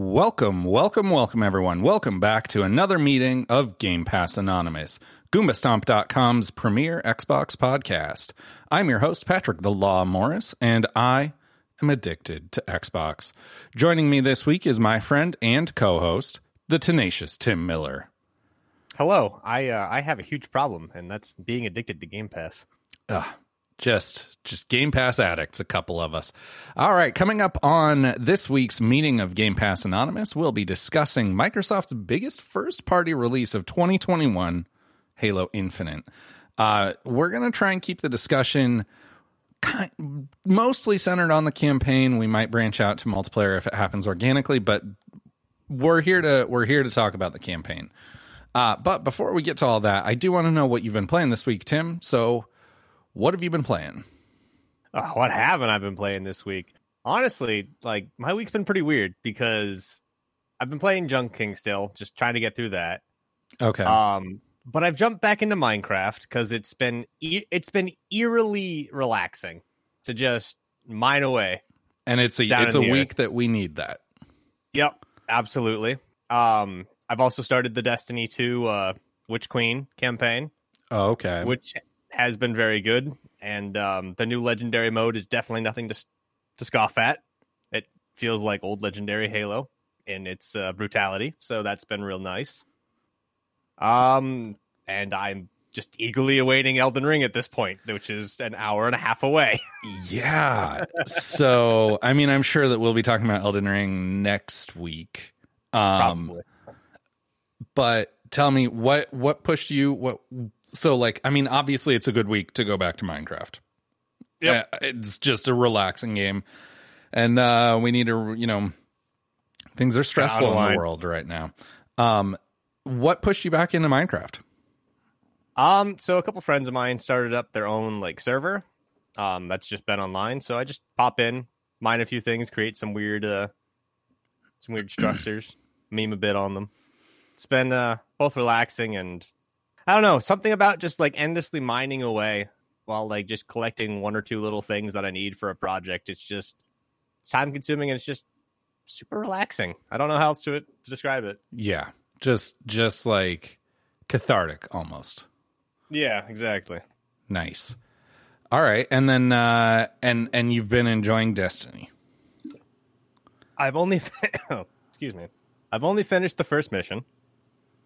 Welcome, welcome, welcome, everyone. Welcome back to another meeting of Game Pass Anonymous, GoombaStomp.com's premier Xbox podcast. I'm your host, Patrick the Law Morris, and I am addicted to Xbox. Joining me this week is my friend and co host, the tenacious Tim Miller. Hello, I uh, I have a huge problem, and that's being addicted to Game Pass. Ugh, just just Game Pass addicts, a couple of us. All right, coming up on this week's meeting of Game Pass Anonymous, we'll be discussing Microsoft's biggest first party release of 2021, Halo Infinite. Uh, we're going to try and keep the discussion kind, mostly centered on the campaign. We might branch out to multiplayer if it happens organically, but we're here to we're here to talk about the campaign. Uh, but before we get to all that, I do want to know what you've been playing this week, Tim. So, what have you been playing? Oh, what haven't I been playing this week? Honestly, like my week's been pretty weird because I've been playing Jump King still, just trying to get through that. Okay. Um, but I've jumped back into Minecraft because it's been e- it's been eerily relaxing to just mine away. and it's a it's a week that we need that. Yep, absolutely. Um, I've also started the Destiny 2 uh, Witch Queen campaign. Oh, okay. which has been very good. And um, the new legendary mode is definitely nothing to to scoff at. It feels like old legendary Halo in its uh, brutality, so that's been real nice. Um, and I'm just eagerly awaiting Elden Ring at this point, which is an hour and a half away. Yeah. so, I mean, I'm sure that we'll be talking about Elden Ring next week. Um, Probably. but tell me what what pushed you what so like I mean obviously it's a good week to go back to Minecraft. Yeah, Uh, it's just a relaxing game. And uh we need to you know things are stressful in the world right now. Um what pushed you back into Minecraft? Um, so a couple friends of mine started up their own like server. Um, that's just been online. So I just pop in, mine a few things, create some weird uh some weird structures, meme a bit on them. It's been uh both relaxing and I don't know, something about just like endlessly mining away while like just collecting one or two little things that I need for a project. It's just it's time consuming and it's just super relaxing. I don't know how else to it to describe it. Yeah. Just just like cathartic almost. Yeah, exactly. Nice. All right. And then uh and and you've been enjoying Destiny. I've only oh, excuse me. I've only finished the first mission.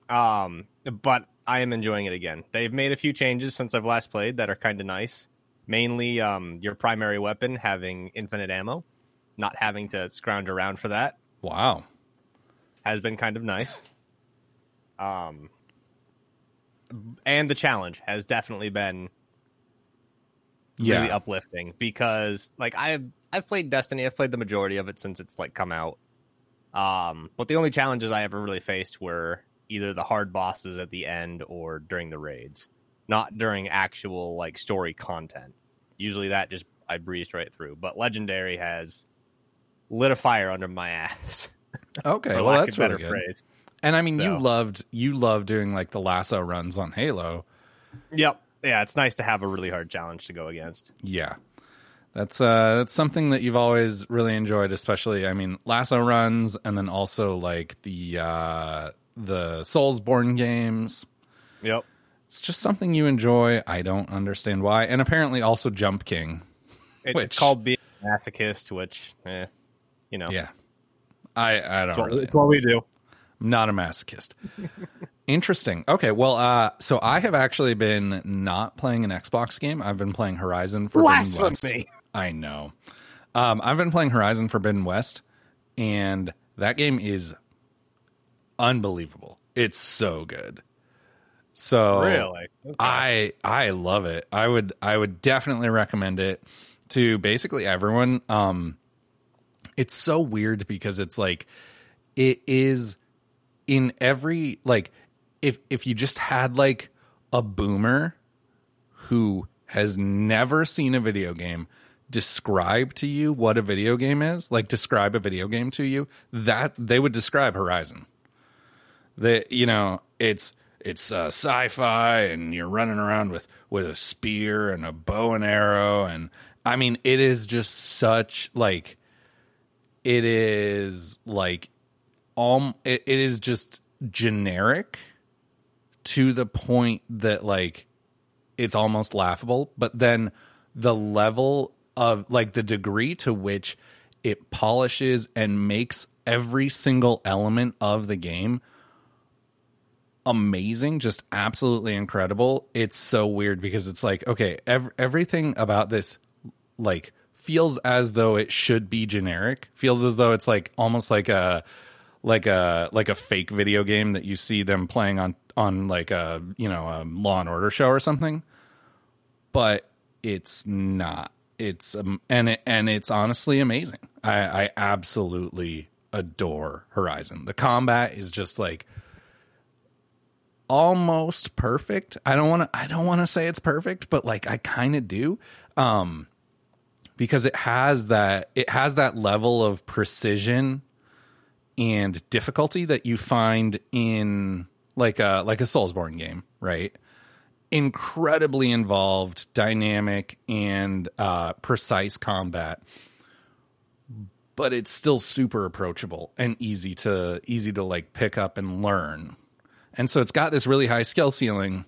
Um, but I am enjoying it again. They've made a few changes since I've last played that are kind of nice. Mainly, um, your primary weapon having infinite ammo, not having to scrounge around for that Wow. has been kind of nice. Um, and the challenge has definitely been Yeah. really uplifting because like I've I've played Destiny, I've played the majority of it since it's like come out. Um, but the only challenges I ever really faced were either the hard bosses at the end or during the raids, not during actual like story content. Usually that just I breezed right through. But Legendary has lit a fire under my ass. okay. Well, that's really good. phrase. And I mean, you loved you loved doing like the LASO runs on Halo. Yep. Yeah, it's nice to have a really hard challenge to go against. Yeah. That's uh that's something that you've always really enjoyed, especially I mean LASO runs and then also like the uh the Soulsborne games. Yep. It's just something you enjoy. I don't understand why. And apparently also Jump King. It, Which- It's called being a masochist, which, eh, you know, Yeah. I I don't what, really it's what we do. I'm not a masochist. Interesting. Okay, well, uh, so I have actually been not playing an Xbox game. I've been playing Horizon Forbidden West. I know. Um, I've been playing Horizon Forbidden West, and that game is unbelievable. It's so good. So Really? Okay. I I love it. I would I would definitely recommend it to basically everyone. Um it's so weird because it's like it is in every like if if you just had like a boomer who has never seen a video game describe to you what a video game is, like describe a video game to you, that they would describe Horizon. That you know, it's it's uh, sci-fi and you're running around with with a spear and a bow and arrow. And I mean it is just such like it is like um it, it is just generic to the point that like it's almost laughable. But then the level of like the degree to which it polishes and makes every single element of the game amazing just absolutely incredible. It's so weird because it's like okay ev- everything about this like feels as though it should be generic. Feels as though it's like almost like a like a like a fake video game that you see them playing on on like a you know a law and order show or something. But it's not. It's um, and it, and it's honestly amazing. I i absolutely adore horizon. The combat is just like almost perfect i don't want to i don't want to say it's perfect but like i kind of do um because it has that it has that level of precision and difficulty that you find in like a like a Soulsborne game, right? Incredibly involved, dynamic, and uh, precise combat, but it's still super approachable and easy to easy to like pick up and learn. And so it's got this really high skill ceiling,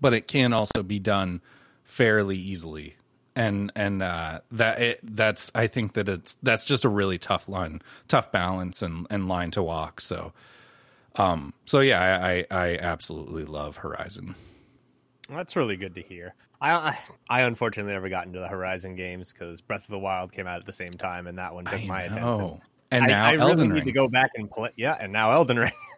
but it can also be done fairly easily and and uh, that it, that's I think that it's that's just a really tough line, tough balance and and line to walk. So, um, so yeah, I I, I absolutely love Horizon. That's really good to hear. I, I unfortunately never got into the Horizon games because Breath of the Wild came out at the same time, and that one took I my attention. know. And I, now I really Elden need to go back and play. Yeah, and now Elden Ring.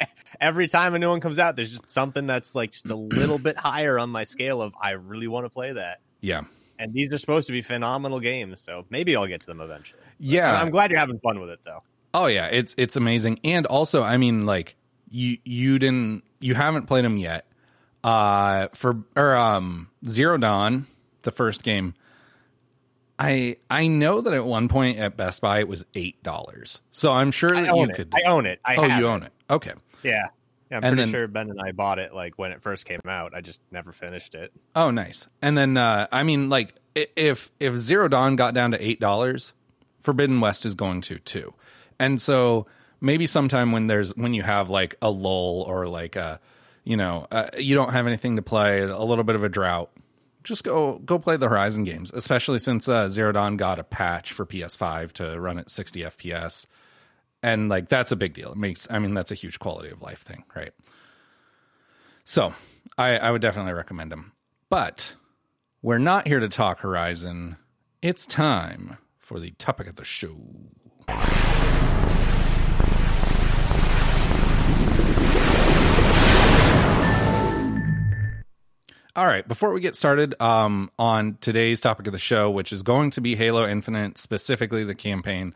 Every time a new one comes out, there's just something that's like just a little bit higher on my scale of I really want to play that. yeah, And these are supposed to be phenomenal games, so maybe I'll get to them eventually. yeah. I'm glad you're having fun with it, though. Oh yeah, it's it's amazing. And also, I mean, like you you didn't you haven't played them yet. Uh, for or um Zero Dawn, the first game. I I know that at one point at Best Buy it was eight dollars. So I'm sure that you it. could. I own it. I oh, you own it. Okay. Yeah. Yeah, I'm And pretty then- sure Ben and I bought it like when it first came out. I just never finished it. Oh, nice. And then uh, I mean, like if if Zero Dawn got down to eight dollars, Forbidden West is going to too. And so maybe sometime when there's when you have like a lull or like a you know uh, you don't have anything to play, a little bit of a drought, just go go play the Horizon games. Especially since uh, Zero Dawn got a patch for PS5 to run at 60 FPS. And like that's a big deal. It makes I mean that's a huge quality of life thing, right? So I, I would definitely recommend them. But We're not here to talk Horizon. It's time for the topic of the show. All right, before we get started um, on today's topic of the show, which is going to be Halo Infinite, specifically the campaign,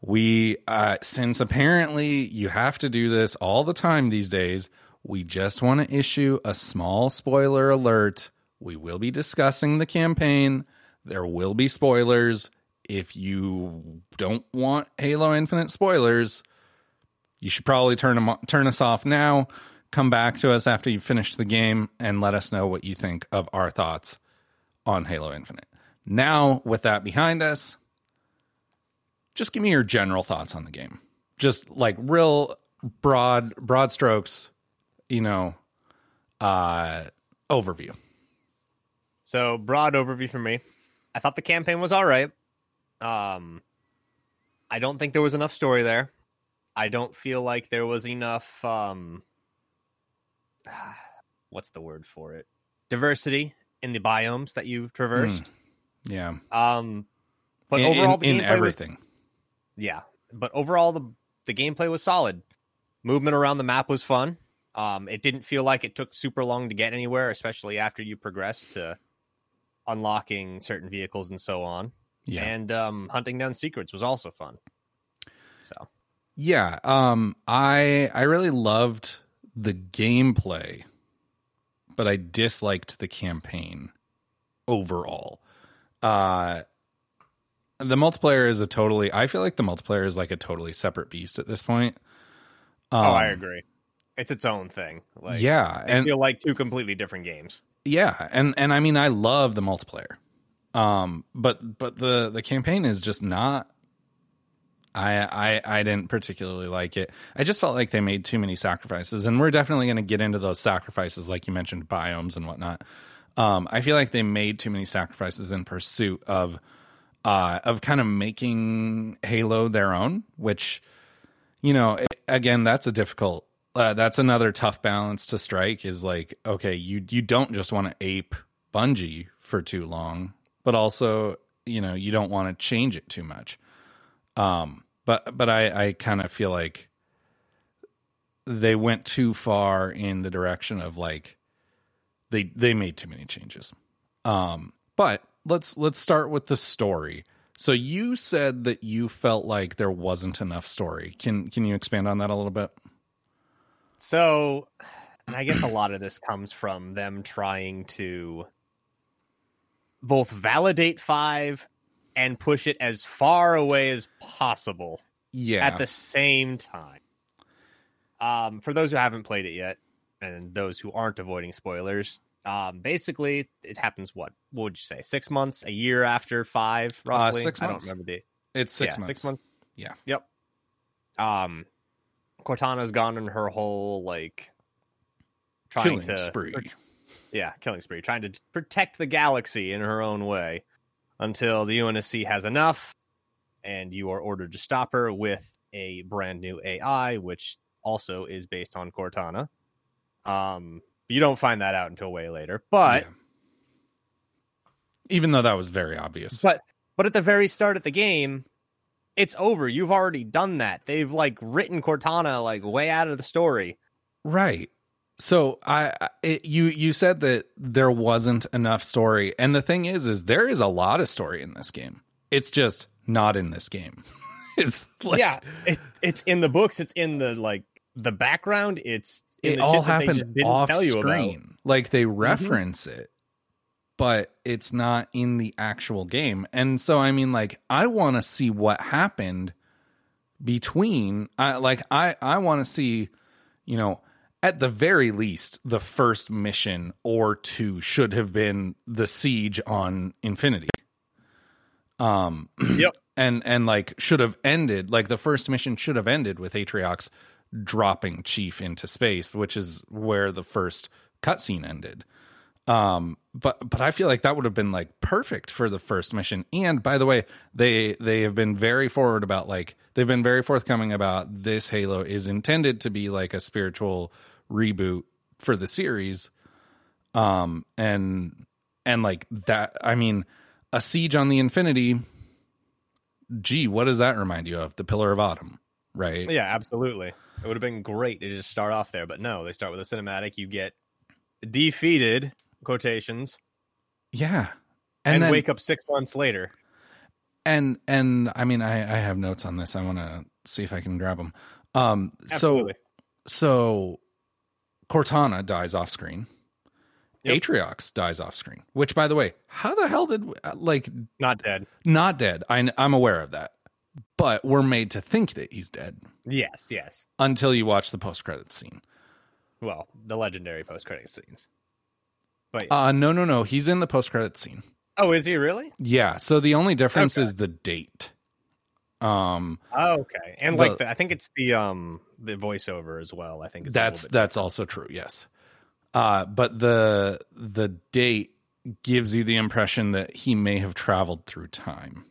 we, uh, since apparently you have to do this all the time these days, we just want to issue a small spoiler alert. We will be discussing the campaign. There will be spoilers. If you don't want Halo Infinite spoilers, you should probably turn them turn us off now. Come back to us after you've finished the game and let us know what you think of our thoughts on Halo Infinite. Now, with that behind us, just give me your general thoughts on the game. Just like real broad broad strokes, you know, uh overview. So broad overview for me. I thought the campaign was all right. Um, I don't think there was enough story there. I don't feel like there was enough. Um, what's the word for it? Diversity in the biomes that you traversed. Yeah. Um, but in, overall, in, in gameplay was- everything. Yeah, but overall the the gameplay was solid. Movement around the map was fun. Um, it didn't feel like it took super long to get anywhere, especially after you progressed to unlocking certain vehicles and so on. Yeah. And um, hunting down secrets was also fun. So Yeah, um I I really loved the gameplay, but I disliked the campaign overall. Uh the multiplayer is a totally I feel like the multiplayer is like a totally separate beast at this point. Um, oh, I agree. It's its own thing. Like, yeah, and feel like two completely different games. yeah, and and I mean I love the multiplayer. Um but but the the campaign is just not I, I I didn't particularly like it. I just felt like they made too many sacrifices, and we're definitely going to get into those sacrifices, like you mentioned, biomes and whatnot. Um, I feel like they made too many sacrifices in pursuit of uh, of kind of making Halo their own, which you know, it- again, that's a difficult. Uh, that's another tough balance to strike. Is like, okay, you you don't just want to ape Bungie for too long, but also, you know, you don't want to change it too much. Um, but but I I kind of feel like they went too far in the direction of like they they made too many changes. Um, but let's let's start with the story. So you said that you felt like there wasn't enough story. Can can you expand on that a little bit? So, and I guess a lot of this comes from them trying to both validate five and push it as far away as possible Yeah. at the same time. Um, for those who haven't played it yet, and those who aren't avoiding spoilers, um, basically it happens. What? What would you say? Six months, a year after five, roughly. Uh, six I months. don't remember the it's six yeah, months. Six months. Yeah. Yep. Um, Cortana's gone in her whole like trying Killing to spree. yeah, killing spree, trying to protect the galaxy in her own way until the UNSC has enough, and you are ordered to stop her with a brand new AI, which also is based on Cortana. Um, you don't find that out until way later, but Yeah. Even though that was very obvious. but but at the very start of the game, it's over. You've already done that. They've like written Cortana like way out of the story. Right. So I it, you you said that there wasn't enough story, and the thing is, is there is a lot of story in this game. It's just not in this game. it's like, yeah, it, it's in the books. It's in the like the background. It's it all shit that they just happened off tell you about. Mm-hmm. screen. Like they reference it, but it's not in the actual game. And so I mean, like I want to see what happened between. I like I I want to see, you know. At the very least, the first mission or two should have been the siege on Infinity. Um, Yep. and and like should have ended like the first mission should have ended with Atriox dropping Chief into space, which is where the first cutscene ended. Um, but but I feel like that would have been like perfect for the first mission. And by the way, they they have been very forward about like they've been very forthcoming about this Halo is intended to be like a spiritual reboot for the series. Um, and and like that i mean a siege on the infinity gee what does that remind you of the pillar of autumn right Yeah, absolutely. It would have been great to just start off there, but no, they start with a cinematic. You get defeated quotations yeah and, and, then wake up six months later. and and i mean i i have notes on this i want to see if i can grab them um Absolutely. so so cortana dies off screen Yep. atriox dies off screen which by the way how the hell did like Not dead. not dead I, i'm aware of that but we're made to think that he's dead Yes, yes. until you watch the post-credits scene Well, the legendary post credit scenes. But yes. uh no no no he's in the post-credits scene oh, is he really? yeah so the only difference Okay. is the date um Oh, okay. And The- like the, I think it's the um the voiceover as well. I think that's that's also true yes uh but the the date gives you the impression that he may have traveled through time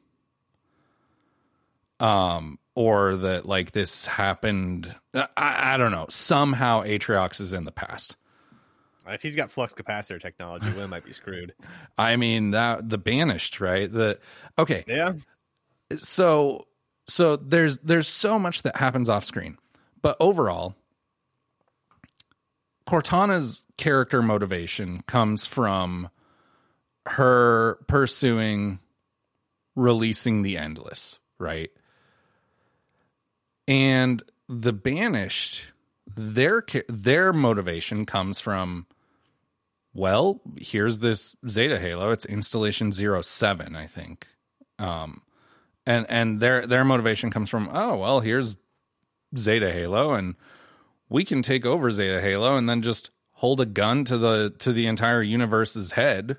um or that like this happened i, I don't know somehow atriox is in the past if he's got flux capacitor technology, Will might be screwed. i mean that the banished right the okay Yeah. so so there's there's so much that happens off screen but overall cortana's character motivation comes from her pursuing releasing the endless right and the banished their their motivation comes from well here's this zeta halo. It's installation 07 i think. Um and and their their motivation comes from oh well here's zeta halo and we can take over zeta halo and then just hold a gun to the to the entire universe's head.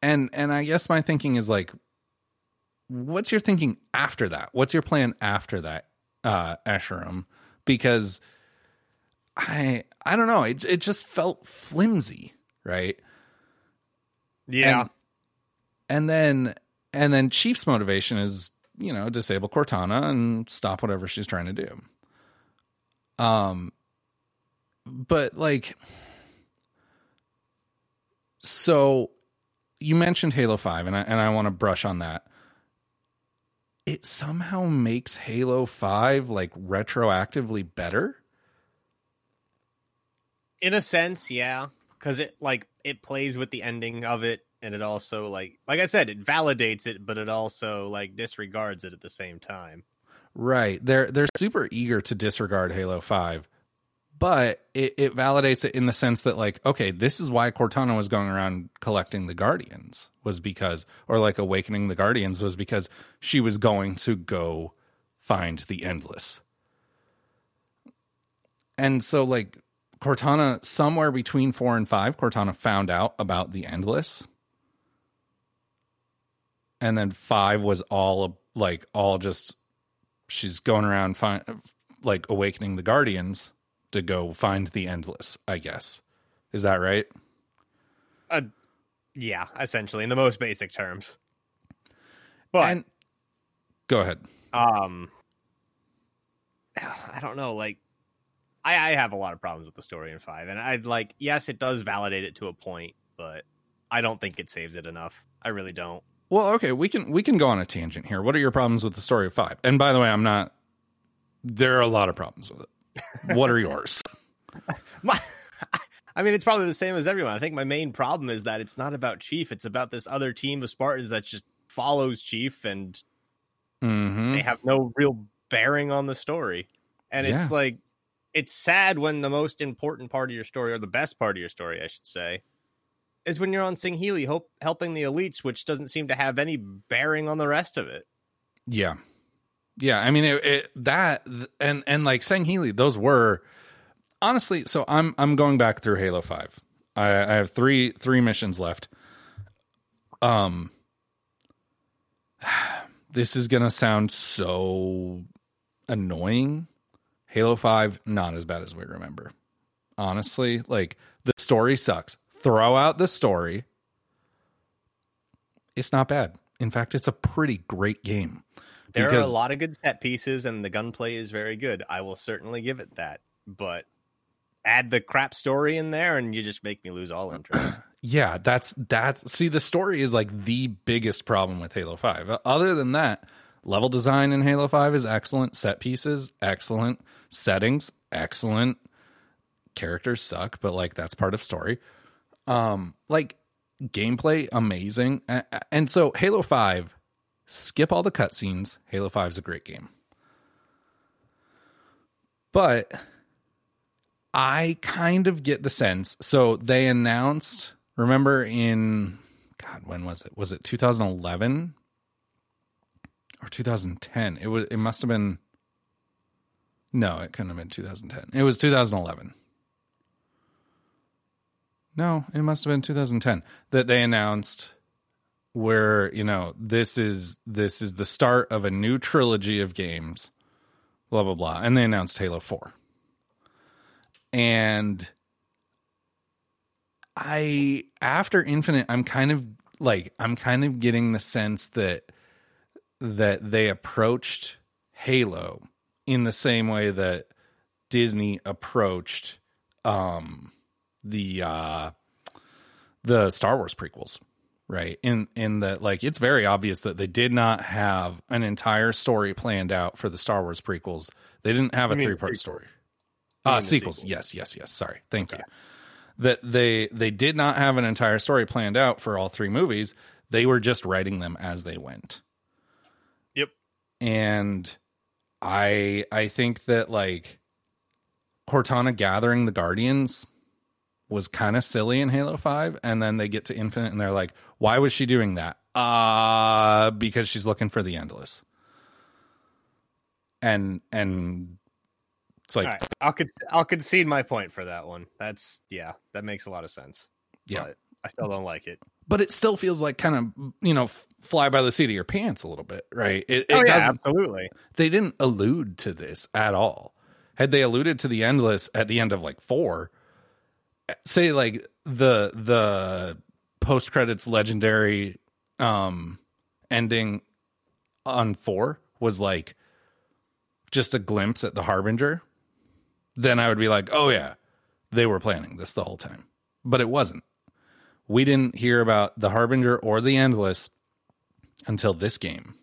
And and i guess my thinking is like what's your thinking after that what's your plan after that uh Escharum because i i don't know it, it just felt flimsy right Yeah. and, and then and then Chief's motivation is, you know, disable Cortana and stop whatever she's trying to do. Um but like so you mentioned Halo 5 and I and I want to brush on that. It somehow makes Halo 5 like retroactively better. in a sense, yeah, because it like it plays with the ending of it, and it also like like I said, it validates it, but it also like disregards it at the same time. Right. They're they're super eager to disregard Halo 5. But it, it validates it in the sense that like, okay, this is why Cortana was going around collecting the Guardians, was because or like awakening the Guardians was because she was going to go find the endless. And so like Cortana somewhere between 4 and 5, Cortana found out about the endless. And then 5 was all like all just she's going around find, like awakening the guardians to go find the endless i guess is that right Uh, yeah, essentially in the most basic terms. But and go ahead um, I don't know, like. I, I have a lot of problems with the story in five, and I'd like, yes, it does validate it to a point, but I don't think it saves it enough. I really don't. well okay we can we can go on a tangent here what are your problems with the story of five and by the way i'm not there are a lot of problems with it what are yours My, I mean, it's probably the same as everyone. I think my main problem is that it's not about Chief. It's about this other team of Spartans that just follows Chief, and hmm they have no real bearing on the story. And Yeah. it's like, it's sad when the most important part of your story, or the best part of your story, I should say, is when you're on Sanghelios, helping the elites, which doesn't seem to have any bearing on the rest of it. yeah yeah i mean it, it that and and like Sanghelios those were honestly so i'm i'm going back through halo 5 i i have three three missions left. Um this is gonna sound so annoying. Halo 5 not as bad as we remember. Honestly like the story sucks. Throw out the story. It's not bad. In fact it's a pretty great game There are a lot of good set pieces, and the gunplay is very good. I will certainly give it that. But add the crap story in there, and you just make me lose all interest. yeah, that's that's see the story is like the biggest problem with Halo 5. Other than that, level design in Halo 5 is excellent, set pieces excellent, settings excellent. Characters suck, but like that's part of story. Um like gameplay amazing. And so Halo 5 skip all the cutscenes. Halo 5 is a great game. But I kind of get the sense. So they announced, remember in God, when was it? Was it 2011 or 2010? It was. It must have been. No, it couldn't have been 2010. It was 2011. No, it must have been 2010 that they announced where you know this is this is the start of a new trilogy of games blah blah blah. And they announced halo 4 and i after infinite i'm kind of like i'm kind of getting the sense that that they approached halo in the same way that disney approached um the uh the star wars prequels right. In in that like it's very obvious that they did not have an entire story planned out for the star wars prequels. They didn't have a three part story. Uh sequels. sequels. yes yes yes. Sorry. Thank you. That they they did not have an entire story planned out for all three movies. They were just writing them as they went. Yep. and i i think that like cortana gathering the guardians was kind of silly in halo 5 and then they get to infinite and they're like why was she doing that uh because she's looking for the endless and and it's like right, I'll con- I'll concede my point for that one. That's yeah, that makes a lot of sense. Yeah. but I still don't like it. but it still feels like kind of you know fly by the seat of your pants a little bit right it, it oh, yeah, doesn't absolutely. they didn't allude to this at all. Had they alluded to the endless at the end of like four, say like the the post credits legendary um ending on four was like just a glimpse at the harbinger, then I would be like, oh yeah, they were planning this the whole time. But it wasn't. We didn't hear about the harbinger or the endless until this game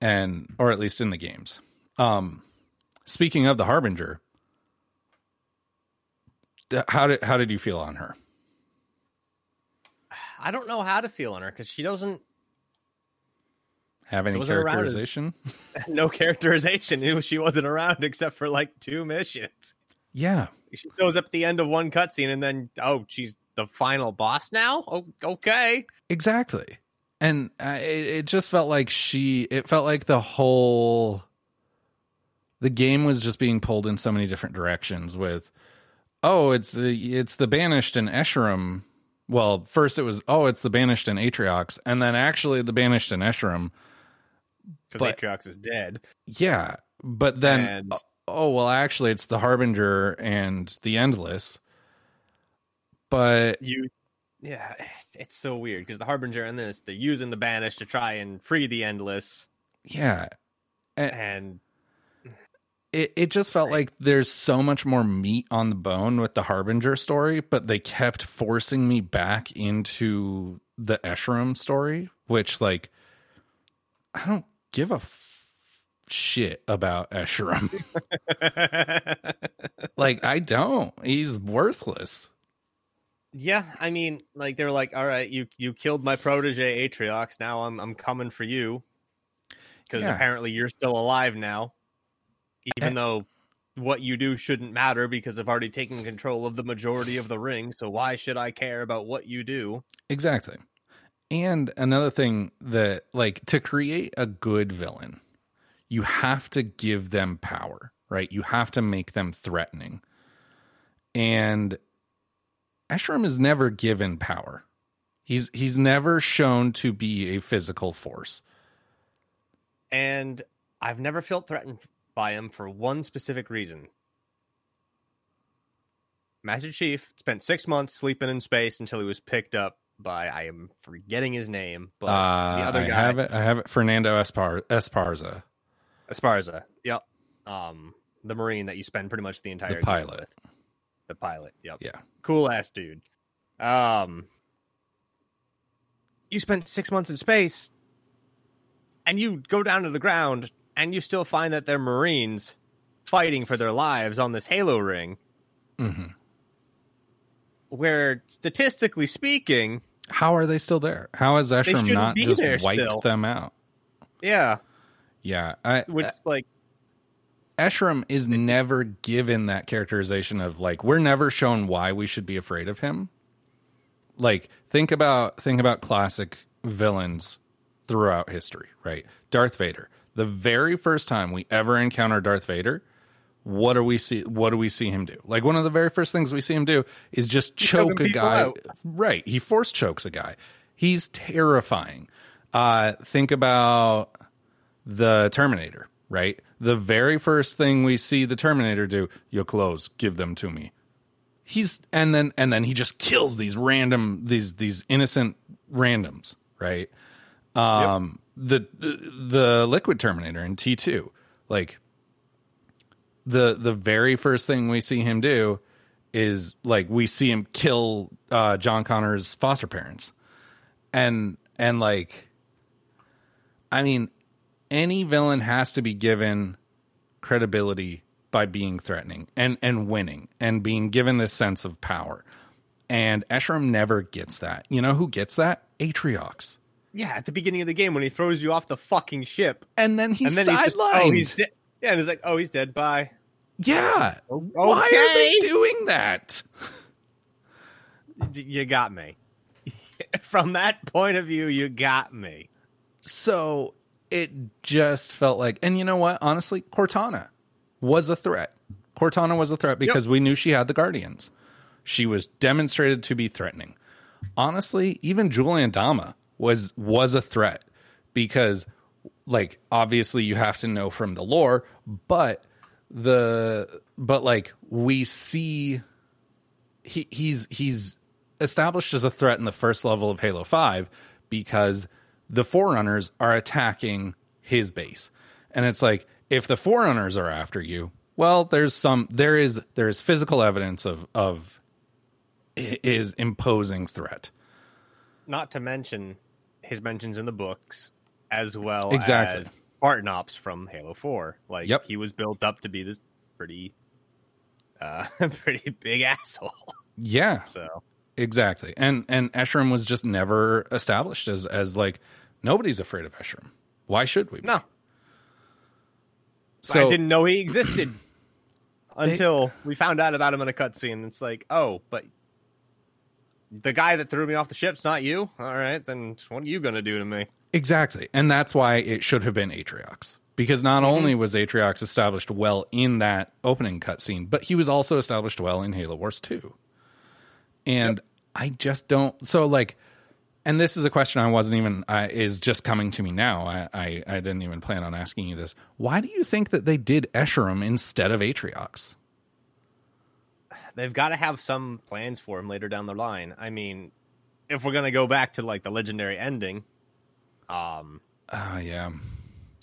and or at least in the games. Um, speaking of the Harbinger, how did how did you feel on her? I don't know how to feel on her because she doesn't Have any characterization? no characterization. She wasn't around except for like two missions. yeah, She shows up at the end of one cutscene and then oh, she's the final boss now. Oh, okay. exactly. And uh, it, it just felt like she. It felt like the whole. The game was just being pulled in so many different directions. With, oh, it's uh, it's the banished and Escharum. Well, first it was oh, it's the banished and Atriox, and then actually the banished and Escharum. Because Atriox is dead. Yeah, but then And- oh well, actually, it's the Harbinger and the Endless. But You, yeah, it's, it's so weird because the Harbinger and this they're using the Banish to try and free the Endless, yeah, and it it just felt like there's so much more meat on the bone with the Harbinger story, but they kept forcing me back into the Escharum story, which like I don't give a f- shit about Escharum. like I don't. He's worthless. yeah, I mean, like they're like, all right, you you killed my protege Atriox. Now I'm I'm coming for you because Yeah. apparently you're still alive now, Eh. even though what you do shouldn't matter because I've already taken control of the majority of the ring. So why should I care about what you do? Exactly. And another thing that like to create a good villain, you have to give them power, right? You have to make them threatening. And Escharum is never given power. He's he's never shown to be a physical force. and I've never felt threatened by him for one specific reason. Master Chief spent six months sleeping in space until he was picked up by I am forgetting his name, but uh, the other I guy, have it. I have it. Fernando Espar- Esparza, Esparza. Yep. Um, the Marine that you spend pretty much the entire the pilot. with. The pilot. Yep. Yeah. Cool ass dude. Um, you spent six months in space, and you go down to the ground, and you still find that they're Marines fighting for their lives on this Halo ring, hmm where statistically speaking, How are they still there? How has Escharum shouldn't just wiped still. them out? yeah, Yeah, I, which like Escharum is never given that characterization of like we're never shown why we should be afraid of him. Like think about think about classic villains throughout history, right? Darth Vader. The very first time we ever encounter Darth Vader, what do we see what do we see him do? Like one of the very first things we see him do is just choke a guy. out. Right. He force chokes a guy. He's terrifying. Uh think about the Terminator, right? The very first thing we see the Terminator do, your clothes, give them to me. He's and then and then he just kills these random these these innocent randoms, right? Um the, the the liquid Terminator in T2, like the the very first thing we see him do is like we see him kill uh John Connor's foster parents. And and like I mean, any villain has to be given credibility by being threatening and and winning and being given this sense of power. And Escharum never gets that. You know who gets that? Atriox. Yeah, at the beginning of the game when he throws you off the fucking ship, And then he's and then he's sidelined. just, oh, he's dead. Yeah, and he's like, oh, he's dead. Bye. yeah. Why are they doing that? You got me. From that point of view, you got me. So it just felt like, and you know what? Honestly, Cortana was a threat. Cortana was a threat because we knew she had the Guardians. She was demonstrated to be threatening. Honestly, even Jul 'Mdama was was a threat because, like, obviously you have to know from the lore, but the but like we see he he's he's established as a threat in the first level of Halo 5 because the Forerunners are attacking his base. And it's like if the Forerunners are after you, well, there's some there is there is physical evidence of of is imposing threat. Not to mention his mentions in the books, as well Exactly. as Spartan Ops from Halo Four. Like, Yep. he was built up to be this pretty, uh, pretty big asshole. Yeah, So exactly. And and Escharum was just never established as as like nobody's afraid of Escharum. Why should we? be? no, So I didn't know he existed until we found out about him in a cutscene. It's like, oh, but the guy that threw me off the ship's not you. All right, then what are you gonna do to me? Exactly. And that's why it should have been Atriox. Because not only was Atriox established well in that opening cutscene, but he was also established well in Halo Wars 2. And I just don't so like and this is a question I wasn't even uh, is just coming to me now. I, I I didn't even plan on asking you this. Why do you think that they did Escharum instead of Atriox? They've got to have some plans for him later down the line. I mean, if we're gonna go back to like the legendary ending, um, Oh yeah.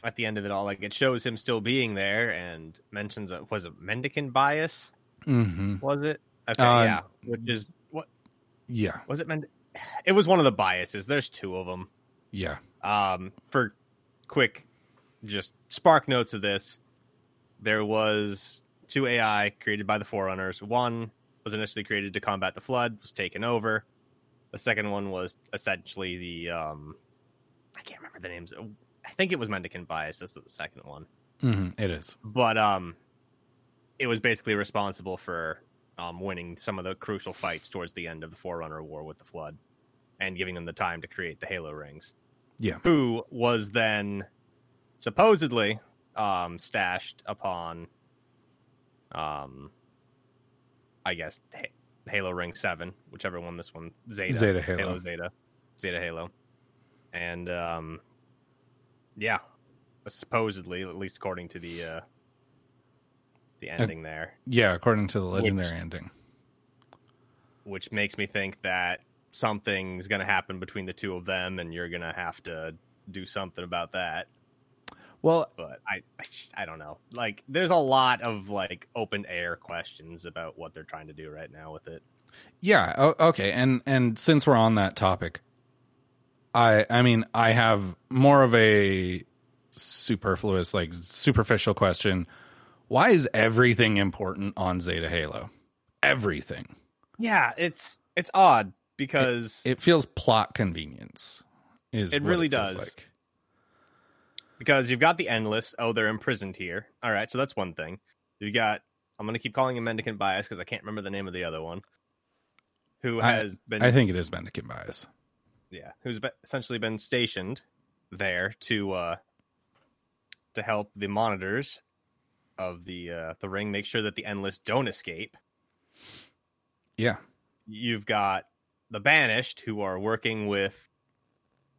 at the end of it all, like it shows him still being there and mentions a was it mendicant bias? Mm-hmm. Was it? Okay, Uh, yeah. Which is what Yeah. was it? Mend- it was one of the biases. There's two of them. Yeah. Um, for quick, just spark notes of this, there was two AI created by the Forerunners. One was initially created to combat the Flood, was taken over. The second one was essentially the um, I can't remember the names. I think it was Mendicant Bias. This is the second one, Mhm. It is. but um, it was basically responsible for um winning some of the crucial fights towards the end of the Forerunner War with the Flood, and giving them the time to create the Halo rings Yeah. who was then supposedly um, stashed upon, um, I guess Ha- Halo Ring Seven, whichever one this one Zeta Zeta Halo. Zeta Zeta Halo, and um, yeah, supposedly at least according to the uh, the ending there, Yeah, according to the legendary ending. which makes me think that something's going to happen between the two of them, and you're going to have to do something about that. Well, but I, I, I don't know. Like, there's a lot of like open air questions about what they're trying to do right now with it. Yeah. Okay. And and since we're on that topic, I I mean I have more of a superfluous, like superficial question. Why is everything important on Zeta Halo? Everything. Yeah, it's it's odd because It feels plot convenience. Is It really feels does. Like. Because you've got the endless. Oh, they're imprisoned here. All right, so that's one thing. You got. I'm gonna keep calling him mendicant bias because I can't remember the name of the other one. Who I- has been? I think it is Mendicant bias. yeah, who's be- essentially been stationed there to uh to help the monitors of the uh the ring make sure that the endless don't escape. Yeah. You've got the banished who are working with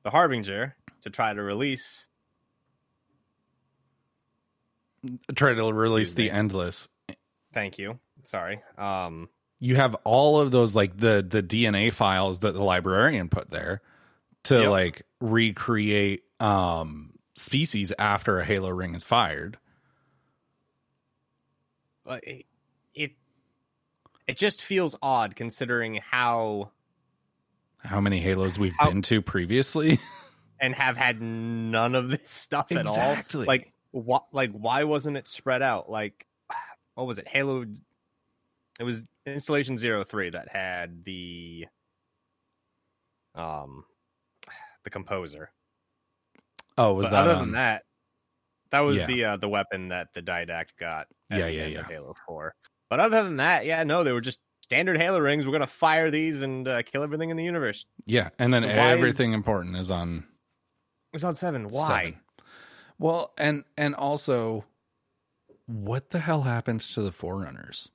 the harbinger to try to release Try to release the endless. thank you sorry um you have all of those like the the DNA files that the librarian put there to Yep. like recreate um species after a halo ring is fired. but it, it it just feels odd considering how How many halos we've How- been to previously? and have had none of this stuff Exactly. at all like what like why wasn't it spread out like what was it halo it was installation 03 that had the um the composer oh, was But that other on? than that that was Yeah. the uh the weapon that the didact got Yeah, yeah, yeah. halo 4 but other than that yeah no they were just standard halo rings we're gonna fire these and uh, kill everything in the universe yeah, and then So why- everything important is on it's on seven why seven. Well, and and also, what the hell happens to the forerunners?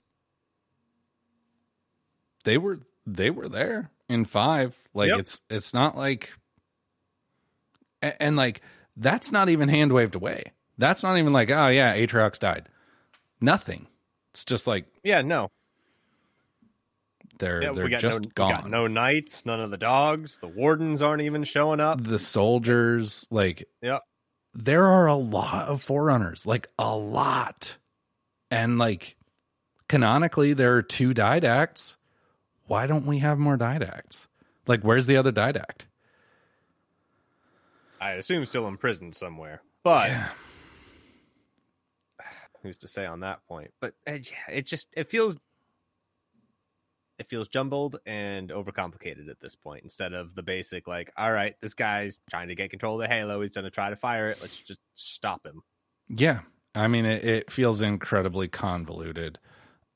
They were they were there in five. Like Yep. it's it's not like, and, and like that's not even hand waved away. That's not even like oh yeah, Atriox died. Nothing. It's just like yeah no they're Yeah, they're just no, gone. no knights, none of the dogs, the wardens aren't even showing up. the soldiers like Yep. There are a lot of forerunners like a lot and like canonically there are two didacts why don't we have more didacts like where's the other didact I assume still imprisoned somewhere. But Yeah. who's to say on that point? But uh, yeah, it just it feels it feels jumbled and overcomplicated at this point instead of the basic like all right this guy's trying to get control of the halo he's going to try to fire it let's just stop him. Yeah. I mean it, it feels incredibly convoluted.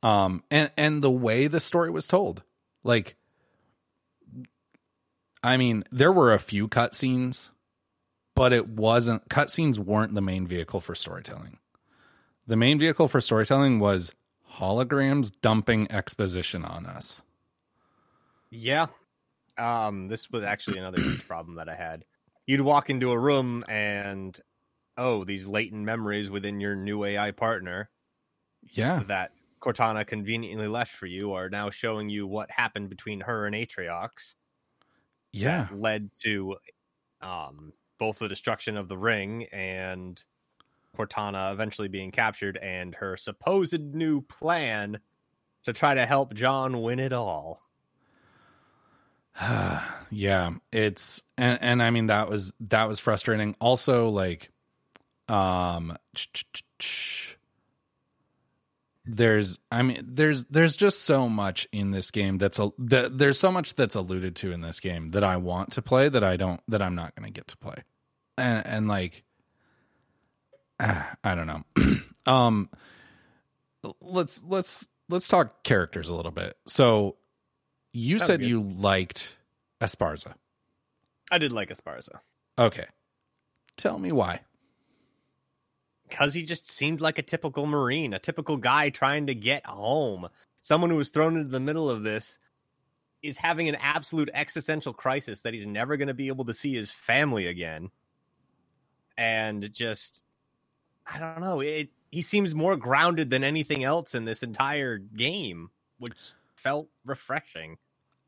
Um and and the way the story was told like i mean there were a few cutscenes but it wasn't cutscenes weren't the main vehicle for storytelling. The main vehicle for storytelling was holograms dumping exposition on us Yeah. Um, this was actually another huge problem that I had. You'd walk into a room and oh, these latent memories within your new AI partner yeah that Cortana conveniently left for you are now showing you what happened between her and Atriox yeah led to um both the destruction of the ring and Cortana eventually being captured and her supposed new plan to try to help John win it all. yeah it's and and i mean that was that was frustrating. Also like um there's i mean there's there's just so much in this game that's a that, there's so much that's alluded to in this game that i want to play that i don't that i'm not going to get to play. And and like i don't know um let's let's let's talk characters a little bit so you Sounds said you liked Esparza. I did like Esparza. Okay. Tell me why. because he just seemed like a typical marine a typical guy trying to get home someone who was thrown into the middle of this is having an absolute existential crisis that he's never going to be able to see his family again and just i don't know it he seems more grounded than anything else in this entire game which felt refreshing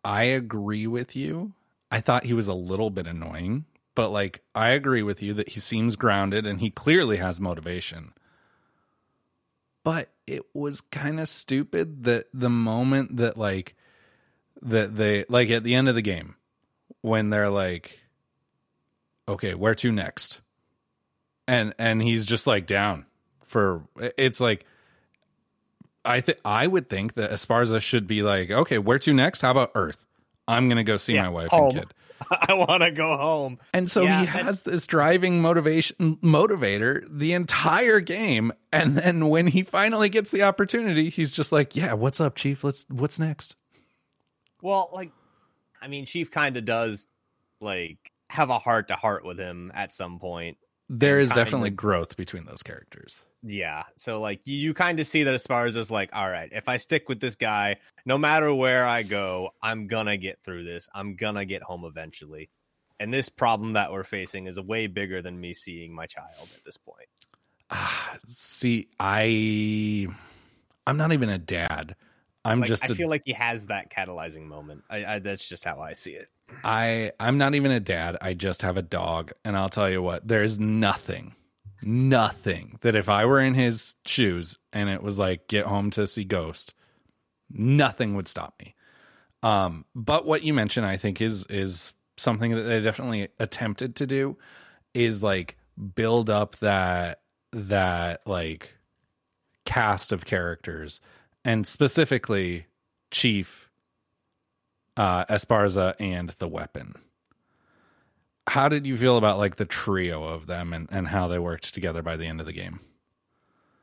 I agree with you. I thought he was a little bit annoying, but like I agree with you that he seems grounded and he clearly has motivation. But it was kind of stupid that the moment that like that they like at the end of the game when they're like, okay, where to next? And and he's just like down for it's like I think I would think that Esparza should be like, okay, where to next? How about Earth? I'm gonna go see Yeah, my wife home. and kid. I want to go home. And so Yeah, he has this driving motivation motivator the entire game. And then when he finally gets the opportunity, he's just like, Yeah, what's up, Chief? Let's what's next? Well, like, I mean, Chief kind of does like have a heart to heart with him at some point. There is definitely of- growth between those characters. Yeah. So like you, you kind of see that Esparza's like, all right, if I stick with this guy, no matter where I go, I'm gonna get through this. I'm gonna get home eventually. And this problem that we're facing is way bigger than me seeing my child at this point. Ah, see, I I'm not even a dad. I'm Like, just I a, feel like he has that catalyzing moment. I, I that's just how I see it. I I'm not even a dad. I just have a dog, and I'll tell you what, there's nothing, nothing that if I were in his shoes and it was like get home to see Ghost, nothing would stop me. Um, but what you mentioned, I think, is is something that they definitely attempted to do, is like build up that that like cast of characters, and specifically Chief uh, Esparza and the weapon. How did you feel about like the trio of them and, and how they worked together by the end of the game?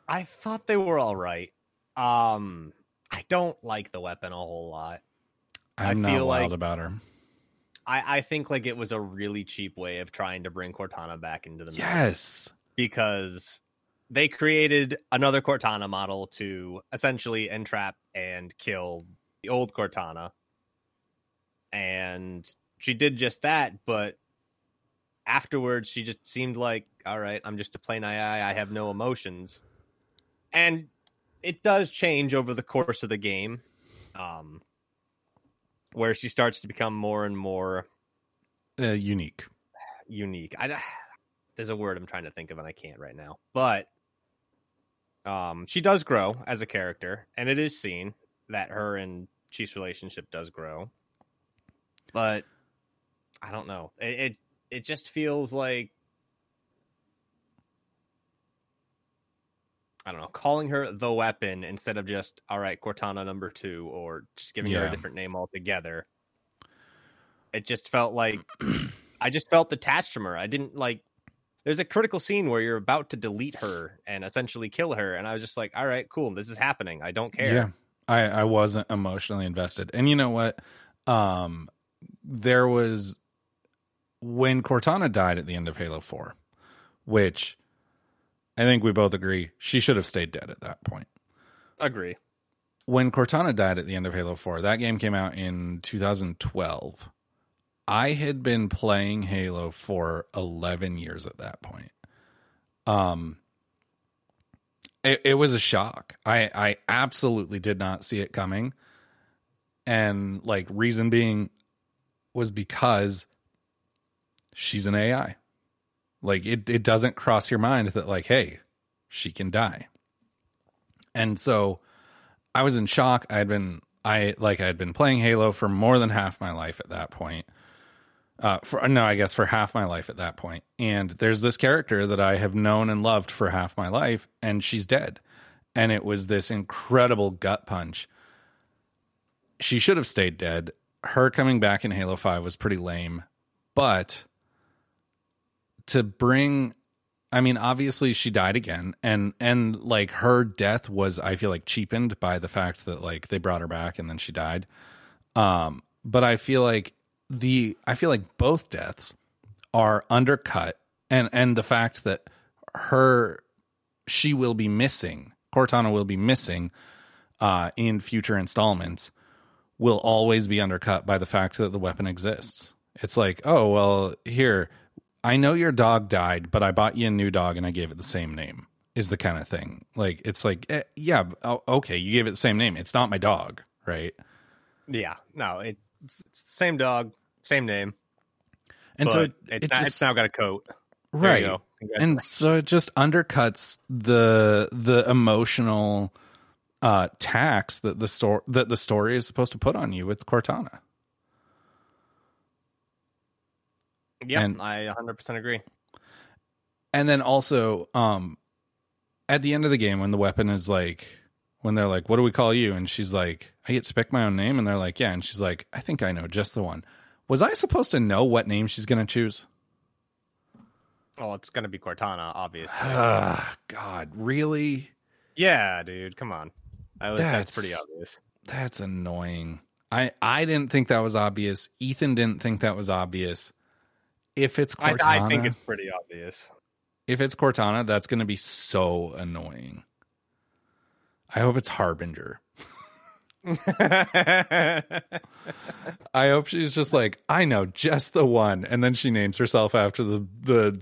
I thought they were all right. Um, I don't like the weapon a whole lot. I I'm not feel wild like- about her. I, I think like it was a really cheap way of trying to bring Cortana back into the mix. Yes. because they created another Cortana model to essentially entrap and kill the old Cortana. And she did just that, but afterwards she just seemed like, all right, I'm just a plain AI, I have no emotions. And it does change over the course of the game. Um where she starts to become more and more Uh, unique. unique. I there's a word I'm trying to think of and I can't right now. But um she does grow as a character and it is seen that her and Chief's relationship does grow. But I don't know. It it, it just feels like I don't know, calling her the weapon instead of just all right, Cortana number 2 or just giving her a different name altogether. It just felt like I just felt detached from her. I didn't like. There's a critical scene where you're about to delete her and essentially kill her, and I was just like, "All right, cool, this is happening. I don't care." Yeah. I, I wasn't emotionally invested. And you know what? Um there was when Cortana died at the end of Halo 4, which I think we both agree she should have stayed dead at that point. Agree. when Cortana died at the end of Halo 4, that game came out in 2012. I had been playing Halo for 11 years at that point. Um it, it was a shock. I I absolutely did not see it coming. And like reason being was because she's an AI. Like it it doesn't cross your mind that like hey, she can die. And so I was in shock. I had been I like I had been playing Halo for more than half my life at that point. Uh, for no, I guess for half my life at that point. And there's this character that I have known and loved for half my life, and she's dead. And it was this incredible gut punch. She should have stayed dead. Her coming back in Halo 5 was pretty lame. But to bring I mean, obviously she died again and and like her death was I feel like cheapened by the fact that like they brought her back and then she died. Um but I feel like the I feel like both deaths are undercut and and the fact that her she will be missing Cortana will be missing uh in future installments will always be undercut by the fact that the weapon exists. It's like, oh well, here I know your dog died, but I bought you a new dog and I gave it the same name. Is the kind of thing like it's like eh, yeah, oh, okay, you gave it the same name. It's not my dog, right? Yeah. No, it, it's, it's the same dog, same name. And so it, it's, it just it's now got a coat. Right, go. and so it just undercuts the the emotional uh, tax that the story that the story is supposed to put on you with Cortana. Yeah, I 100% agree. And then also, um, at the end of the game, when the weapon is like, when they're like, "What do we call you?" and she's like, "I get to pick my own name," and they're like, "Yeah," and she's like, "I think I know just the one." Was I supposed to know what name she's going to choose? Well, it's going to be Cortana, obviously. God, really? yeah, dude, come on. I, that's, That's- pretty obvious. That's annoying. I I didn't think that was obvious. Ethan didn't think that was obvious. If it's I, Cortana, I think it's pretty obvious. if it's Cortana, that's going to be so annoying. I hope it's Harbinger. I hope she's just like, I know just the one, and then she names herself after the the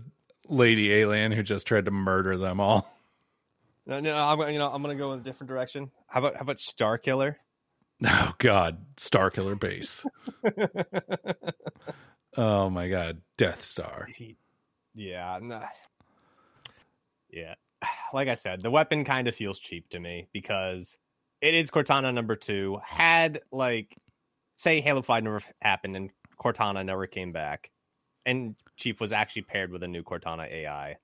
lady alien who just tried to murder them all. no, no, I'm, you know, I'm going to go in a different direction. How about how about Star Killer? Oh God, Star Killer Base. oh my God, Death Star. Yeah, nah. yeah. Like I said, the weapon kind of feels cheap to me because it is Cortana number two. Had like, say, Halo Five never happened and Cortana never came back, and Chief was actually paired with a new Cortana AI.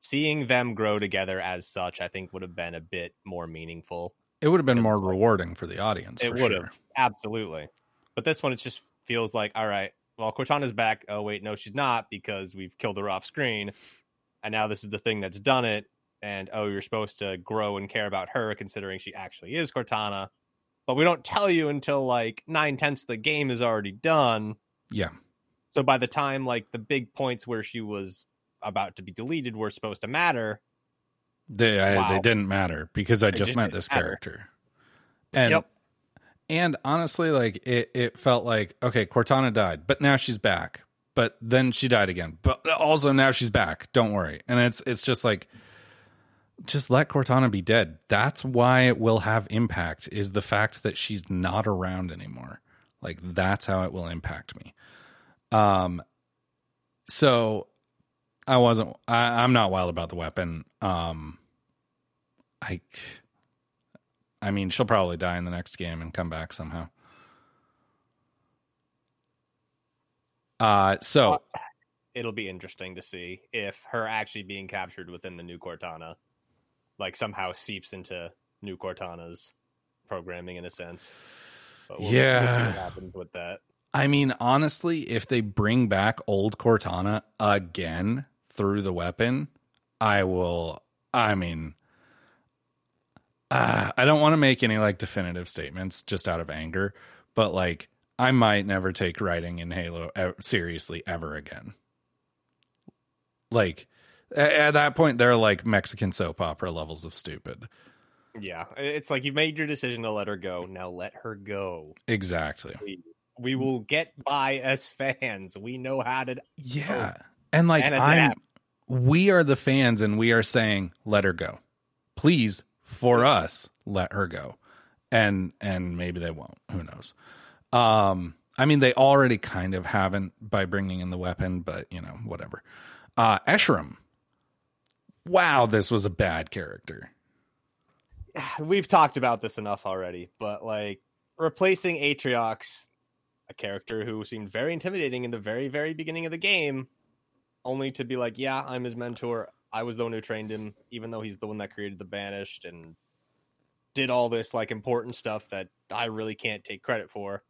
Seeing them grow together as such, I think would have been a bit more meaningful. It would have been more it's like- rewarding for the audience. It for would sure. have absolutely, but this one it just feels like all right. Well, Cortana's back. Oh wait, no, she's not because we've killed her off screen, and now this is the thing that's done it. And oh, you're supposed to grow and care about her, considering she actually is Cortana. But we don't tell you until like nine tenths of the game is already done. Yeah. So by the time like the big points where she was about to be deleted were supposed to matter, They I, Wow. they didn't matter because I They just met this matter. character. And Yep. and honestly, like it, it felt like okay, Cortana died, but now she's back. But then she died again. But also now she's back. Don't worry. And it's it's just like just let Cortana be dead. That's why it will have impact is the fact that she's not around anymore. Like that's how it will impact me. Um so I wasn't I, I'm not wild about the weapon. Um I I mean, she'll probably die in the next game and come back somehow. Uh so it'll be interesting to see if her actually being captured within the new Cortana, like somehow seeps into new Cortana's programming in a sense. But we'll, we'll see Yeah. what happens with that. I mean, honestly, if they bring back old Cortana again through the weapon, I will. I mean, uh, I don't want to make any like definitive statements just out of anger, but like, I might never take writing in Halo seriously ever again. Like, at that point, they're like Mexican soap opera levels of stupid. Yeah, it's like you've made your decision to let her go. Now let her go. Exactly. Please. We will get by as fans. We know how to. Yeah. And like And I'm we are the fans and we are saying let her go. Please for us let her go. And and maybe they won't. Who knows. Um I mean they already kind of haven't by bringing in the weapon, but you know, whatever. Uh Escharum. Wow, this was a bad character. We've talked about this enough already, but like replacing Atriox, a character who seemed very intimidating in the very, very beginning of the game, only to be like, yeah, I'm his mentor. I was the one who trained him, even though he's the one that created the Banished and did all this like important stuff that I really can't take credit for.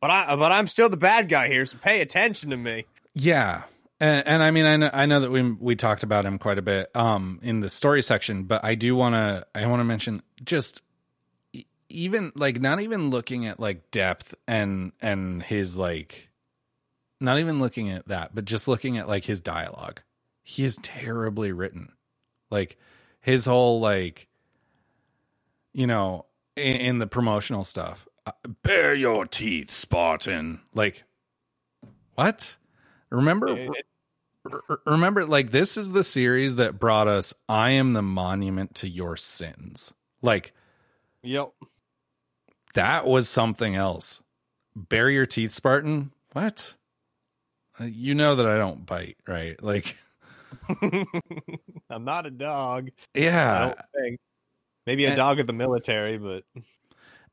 But I, but I'm still the bad guy here, so pay attention to me. Yeah. And, and I mean, I know, I know that we we talked about him quite a bit um, in the story section, but I do want to I want to mention just even like not even looking at like depth and and his like not even looking at that, but just looking at like his dialogue. He is terribly written. Like his whole like you know in, in the promotional stuff. Uh, bare your teeth, Spartan. Like what? Remember It- it- remember like this is the series that brought us I am the monument to your sins. Like yep. that was something else. Bare your teeth, Spartan. What? Uh, You know that I don't bite, right? Like I'm not a dog. I yeah. don't think. Maybe a And- dog of the military, but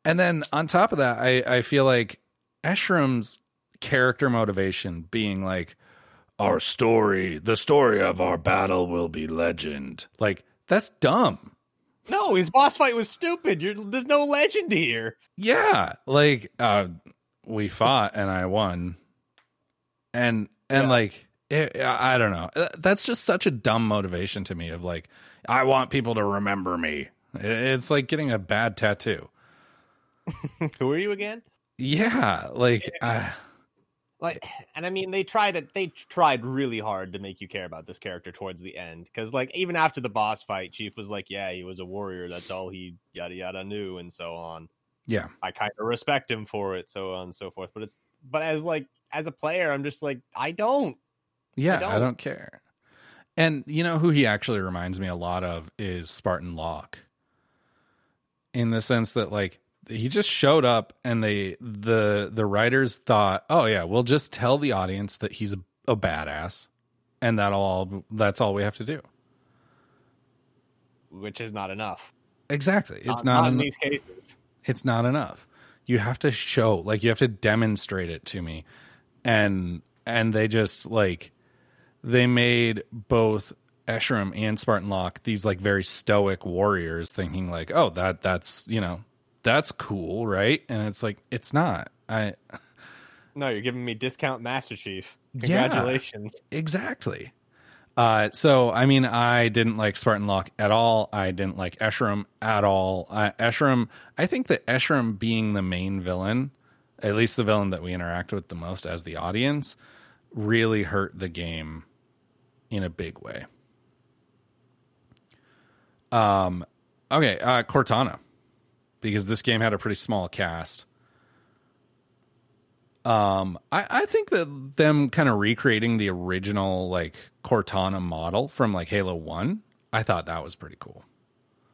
And then on top of that, I, I feel like Escharum's character motivation being like, our story, the story of our battle will be legend. Like, that's dumb. no, his boss fight was stupid. You're, there's no legend here. Yeah. Like, uh, we fought and I won. And, and Yeah. like, it, I don't know. That's just such a dumb motivation to me of like, I want people to remember me. It's like getting a bad tattoo. Who are you again? Yeah. Like, uh, Like, and I mean, they tried it. They tried really hard to make you care about this character towards the end, because like even after the boss fight, Chief was like, "Yeah, he was a warrior. That's all he yada yada knew," and so on. yeah. I kind of respect him for it, so on and so forth. But it's but as like as a player, I'm just like I don't. Yeah, I don't. don't. care. And you know who he actually reminds me a lot of is Spartan Locke. In the sense that like he just showed up and they the the writers thought, "Oh yeah, we'll just tell the audience that he's a, a badass." And that'll all that's all we have to do. Which is not enough. Exactly. It's not, in en- these cases. it's not enough. You have to show, like you have to demonstrate it to me. And and they just like they made both Escharum and Spartan Locke these like very stoic warriors thinking like, "Oh, that that's, you know, that's cool, right?" And it's like it's not. I No, you're giving me discount Master Chief. Yeah. Congratulations. Exactly. Uh, so I mean, I didn't like Spartan Locke at all. I didn't like Escharum at all. Uh, Escharum, I think that Escharum being the main villain, at least the villain that we interact with the most as the audience, really hurt the game in a big way. Um, okay, uh, Cortana, because this game had a pretty small cast. Um, I, I think that them kind of recreating the original like Cortana model from like Halo One, I thought that was pretty cool.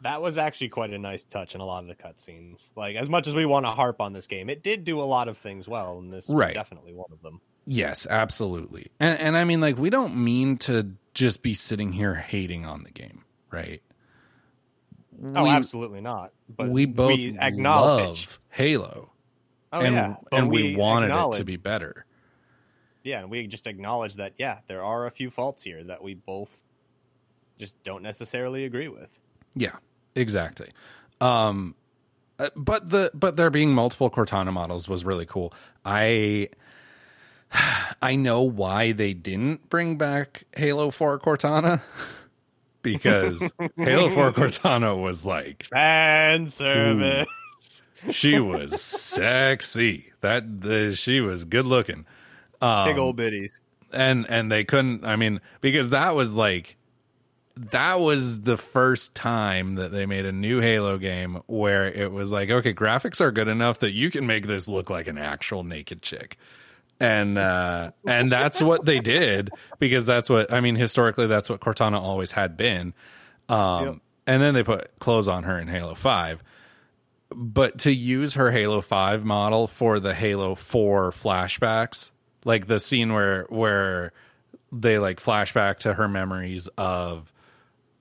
That was actually quite a nice touch in a lot of the cutscenes. Like, as much as we want to harp on this game, it did do a lot of things well, and this Right. definitely one of them. Yes, absolutely. And and I mean like we don't mean to just be sitting here hating on the game, right? Oh, we, absolutely not. But we both acknowledge, love Halo, oh, and yeah, but and we, wanted it to be better. Yeah, and we just acknowledge that. Yeah, there are a few faults here that we both just don't necessarily agree with. Yeah, exactly. Um, uh, but the but there being multiple Cortana models was really cool. I I know why they didn't bring back Halo Four Cortana because Halo Four Cortana was like Fan service. she was sexy. That the, she was good looking. Um, Big old biddies. and and they couldn't i mean because that was like that was the first time that they made a new halo game where it was like okay graphics are good enough that you can make this look like an actual naked chick and uh and that's what they did because that's what i mean historically that's what cortana always had been um Yep. and then they put clothes on her in halo 5 but to use her Halo 5 model for the Halo 4 flashbacks, like the scene where where they like flashback to her memories of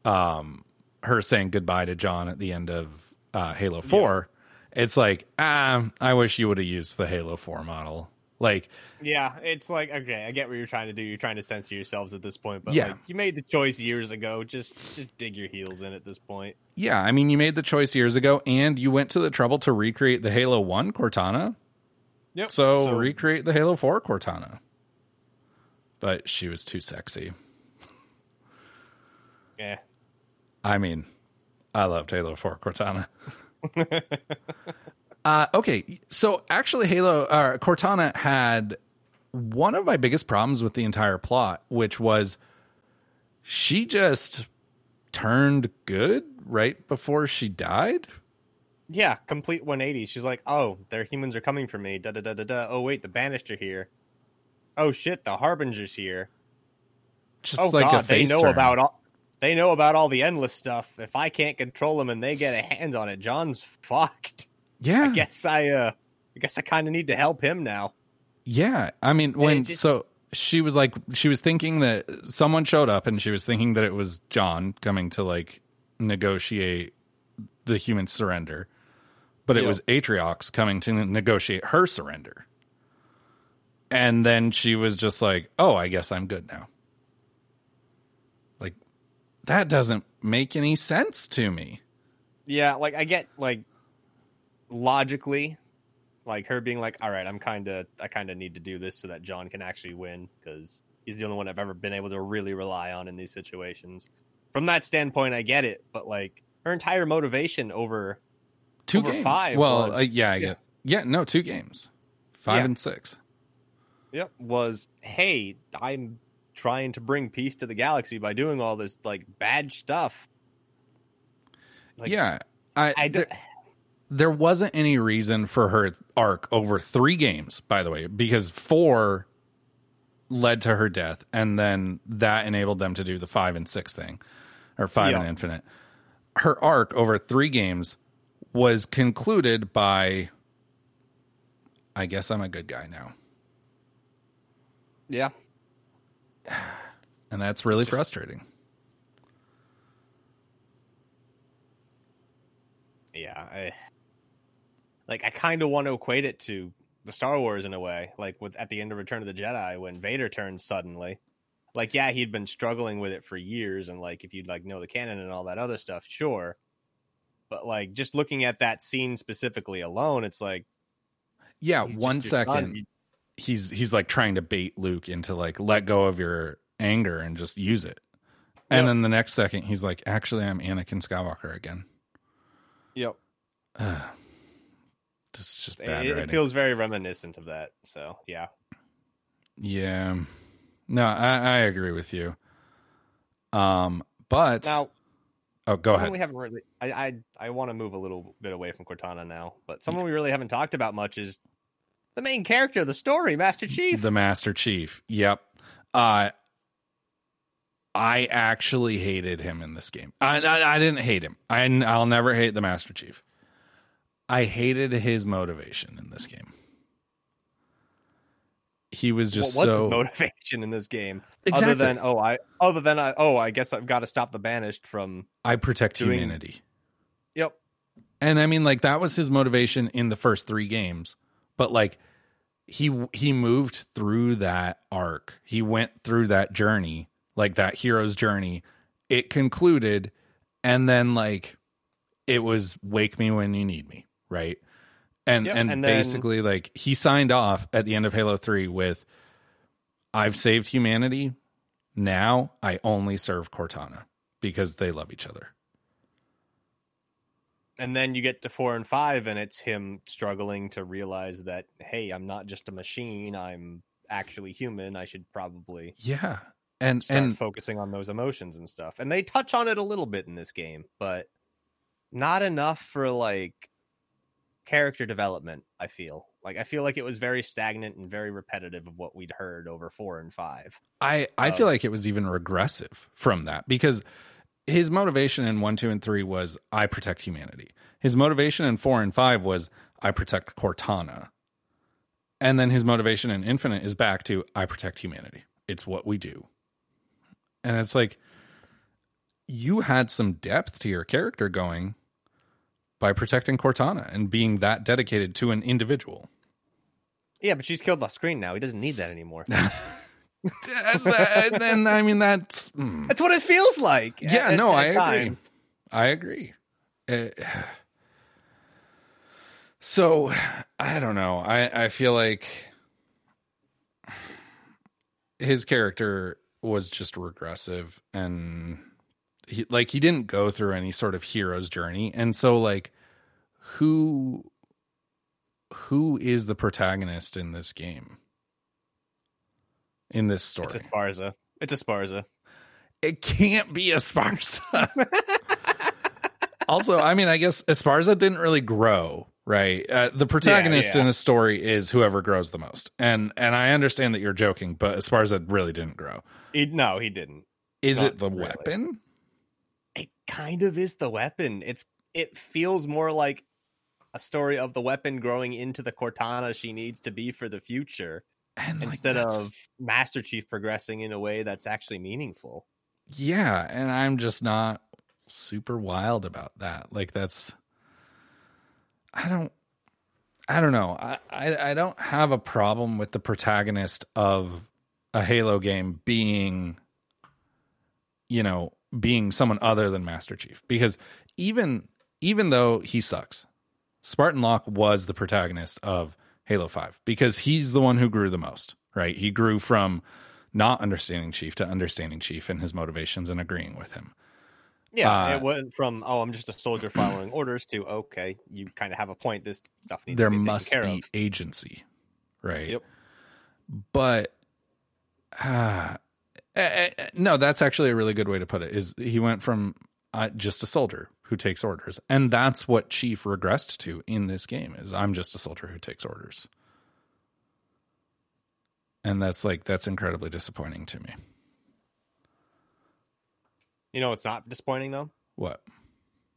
um her saying goodbye to John at the end of uh Halo 4, it's like, ah, I wish you would have used the Halo 4 model. Like Yeah, it's like okay, I get what you're trying to do. You're trying to censor yourselves at this point, but Yeah. like, you made the choice years ago. Just just dig your heels in at this point. yeah, I mean you made the choice years ago and you went to the trouble to recreate the Halo 1 Cortana. Yep. So, recreate the Halo 4 Cortana. But she was too sexy. yeah, I mean, I loved Halo 4 Cortana. uh, okay, so actually, Halo uh, Cortana had one of my biggest problems with the entire plot, which was she just turned good right before she died. yeah, complete 180. She's like, oh, their humans are coming for me. Da da da da da. Oh wait, the banished are here. Oh shit, the harbinger's here. Just oh like god, they know turn. about all. They know about all the endless stuff. If I can't control them and they get a hand on it, John's fucked. Yeah, I guess I uh I guess I kind of need to help him now. Yeah, I mean, when just- so she was like, she was thinking that someone showed up, and she was thinking that it was John coming to like negotiate the human surrender, but it Yeah. was Atriox coming to negotiate her surrender. And then she was just like, "Oh, I guess I'm good now." Like that doesn't make any sense to me. Yeah, like I get like logically, like her being like, "All right, I'm kind of, I kind of need to do this so that John can actually win because he's the only one I've ever been able to really rely on in these situations." From that standpoint, I get it, but like her entire motivation over Two Over games. five Well, was- uh, yeah, I yeah. get. Yeah, no, two games. 5 Yeah. and 6. Yep. Was hey, I'm trying to bring peace to the galaxy by doing all this like bad stuff. Like, yeah. I, I don't. there wasn't any reason for her arc over 3 games, by the way, because 4 led to her death and then that enabled them to do the 5 and 6 thing or 5 Yeah. and infinite. Her arc over 3 games was concluded by I guess I'm a good guy now. Yeah. And that's really frustrating. Yeah. I, like I kind of want to equate it to the Star Wars in a way, like with at the end of Return of the Jedi when Vader turns suddenly. Like yeah, he'd been struggling with it for years, and like if you'd like know the canon and all that other stuff, sure. But like just looking at that scene specifically alone, it's like Yeah, one just- you're done. second. He's he's like trying to bait Luke into like let go of your anger and just use it. And Yep. then the next second he's like, actually I'm Anakin Skywalker again. Yep. This is just It, bad it writing. feels very reminiscent of that. So yeah. yeah. No, I, I agree with you. Um, but Now oh go ahead. we haven't really I I, I want to move a little bit away from Cortana now, but someone we really haven't talked about much is the main character of the story, Master Chief. The Master Chief. Yep. Uh I actually hated him in this game. I, I, I didn't hate him. I, I'll never hate the Master Chief. I hated his motivation in this game. He was just what, what's so motivation in this game? Exactly. Other than oh I other than I oh I guess I've got to stop the banished from I protect doing- humanity. Yep. And I mean like that was his motivation in the first 3 games. But like he he moved through that arc. He went through that journey, like that hero's journey. It concluded and then like it was wake me when you need me, right? And Yep, and, and then- basically like he signed off at the end of Halo 3 with I've saved humanity. Now I only serve Cortana because they love each other. and then you get to 4 and 5 and it's him struggling to realize that hey, I'm not just a machine, I'm actually human. I should probably Yeah. And and focusing on those emotions and stuff. And they touch on it a little bit in this game, but not enough for like character development, I feel. Like I feel like it was very stagnant and very repetitive of what we'd heard over 4 and 5. I I feel Um, like it was even regressive from that because his motivation in 1 2 and 3 was I protect humanity. His motivation in 4 and 5 was I protect Cortana. And then his motivation in Infinite is back to I protect humanity. It's what we do. And it's like you had some depth to your character going by protecting Cortana and being that dedicated to an individual. Yeah, but she's killed off screen now. He doesn't need that anymore. and then I mean that's mm. That's what it feels like. yeah, at- no, at I agree. I agree. Uh, so I don't know. I I feel like his character was just regressive and he like he didn't go through any sort of hero's journey and so like who who is the protagonist in this game in this story It's a Sparza. It's a Sparza. it can't be Esparza. also, I mean, I guess Esparza didn't really grow, right? Uh, the protagonist yeah. in a story is whoever grows the most, and and I understand that you're joking, but Esparza really didn't grow. He, no, he didn't. Is Not it the really. weapon? Kind of is the weapon. It's it feels more like a story of the weapon growing into the Cortana she needs to be for the future And like, instead of Master Chief progressing in a way that's actually meaningful. yeah, and I'm just not super wild about that. Like that's I don't I don't know. I, I I don't have a problem with the protagonist of a Halo game being you know, being someone other than Master Chief because even even though he sucks, Spartan Locke was the protagonist of Halo 5 because he's the one who grew the most, right? He grew from not understanding Chief to understanding Chief and his motivations and agreeing with him. Yeah, Uh, it went from oh, I'm just a soldier following orders to okay, you kind of have a point. This stuff needs there to be taken must be of. agency, right? Yep. But uh, eh, eh, no, that's actually a really good way to put it. Is he went from uh, just a soldier who takes orders, and that's what Chief regressed to in this game. Is I'm just a soldier who takes orders, and that's like that's incredibly disappointing to me. You know, it's not disappointing though. What?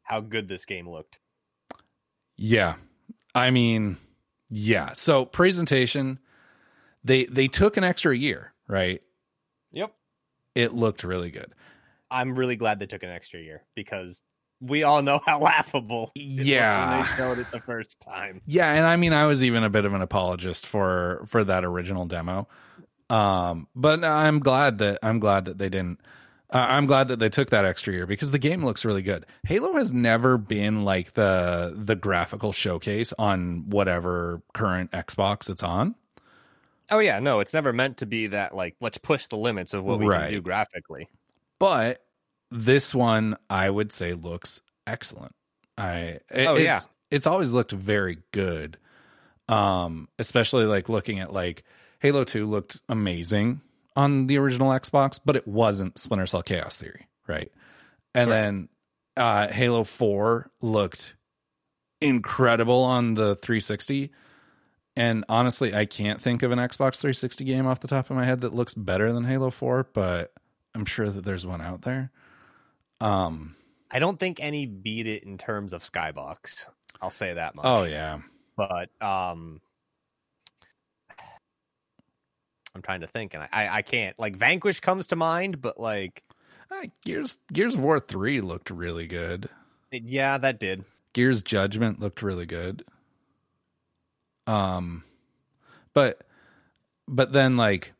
How good this game looked. Yeah. I mean, yeah. So presentation, they they took an extra year, right? It looked really good. I'm really glad they took an extra year because we all know how laughable. it Yeah. when they showed it the first time. Yeah, and I mean I was even a bit of an apologist for for that original demo. Um but I'm glad that I'm glad that they didn't uh, I'm glad that they took that extra year because the game looks really good. Halo has never been like the the graphical showcase on whatever current Xbox it's on. Oh yeah, no, it's never meant to be that like let's push the limits of what we Right. can do graphically. but this one I would say looks excellent. I it- Oh, yeah. it's, it's always looked very good. Um, especially like looking at like Halo 2 looked amazing on the original Xbox, but it wasn't Splinter Cell Chaos Theory, right? And then uh Halo 4 looked incredible on the 360. And honestly, I can't think of an Xbox 360 game off the top of my head that looks better than Halo 4, but I'm sure that there's one out there. Um. I don't think any beat it in terms of skybox. I'll say that much. Oh yeah. but um I'm trying to think and I, I can't like Vanquish comes to mind, but like Uh, Gears Gears of War three looked really good. it- yeah, that did. Gears Judgment looked really good. Um, but but then like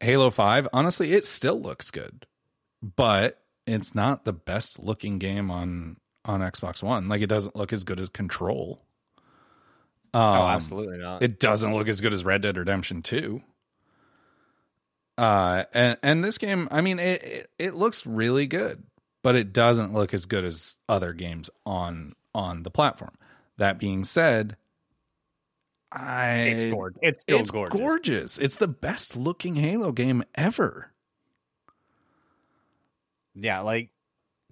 Halo Five, honestly, it still looks good, but it's not the best looking game on on Xbox One. Like it doesn't look as good as Control. Um, oh, absolutely not. It doesn't look as good as Red Dead Redemption 2. Uh and and this game, I mean it, it it looks really good, but it doesn't look as good as other games on on the platform. That being said, I it's gorgeous. It's still it's gorgeous. gorgeous. It's the best looking Halo game ever. Yeah, like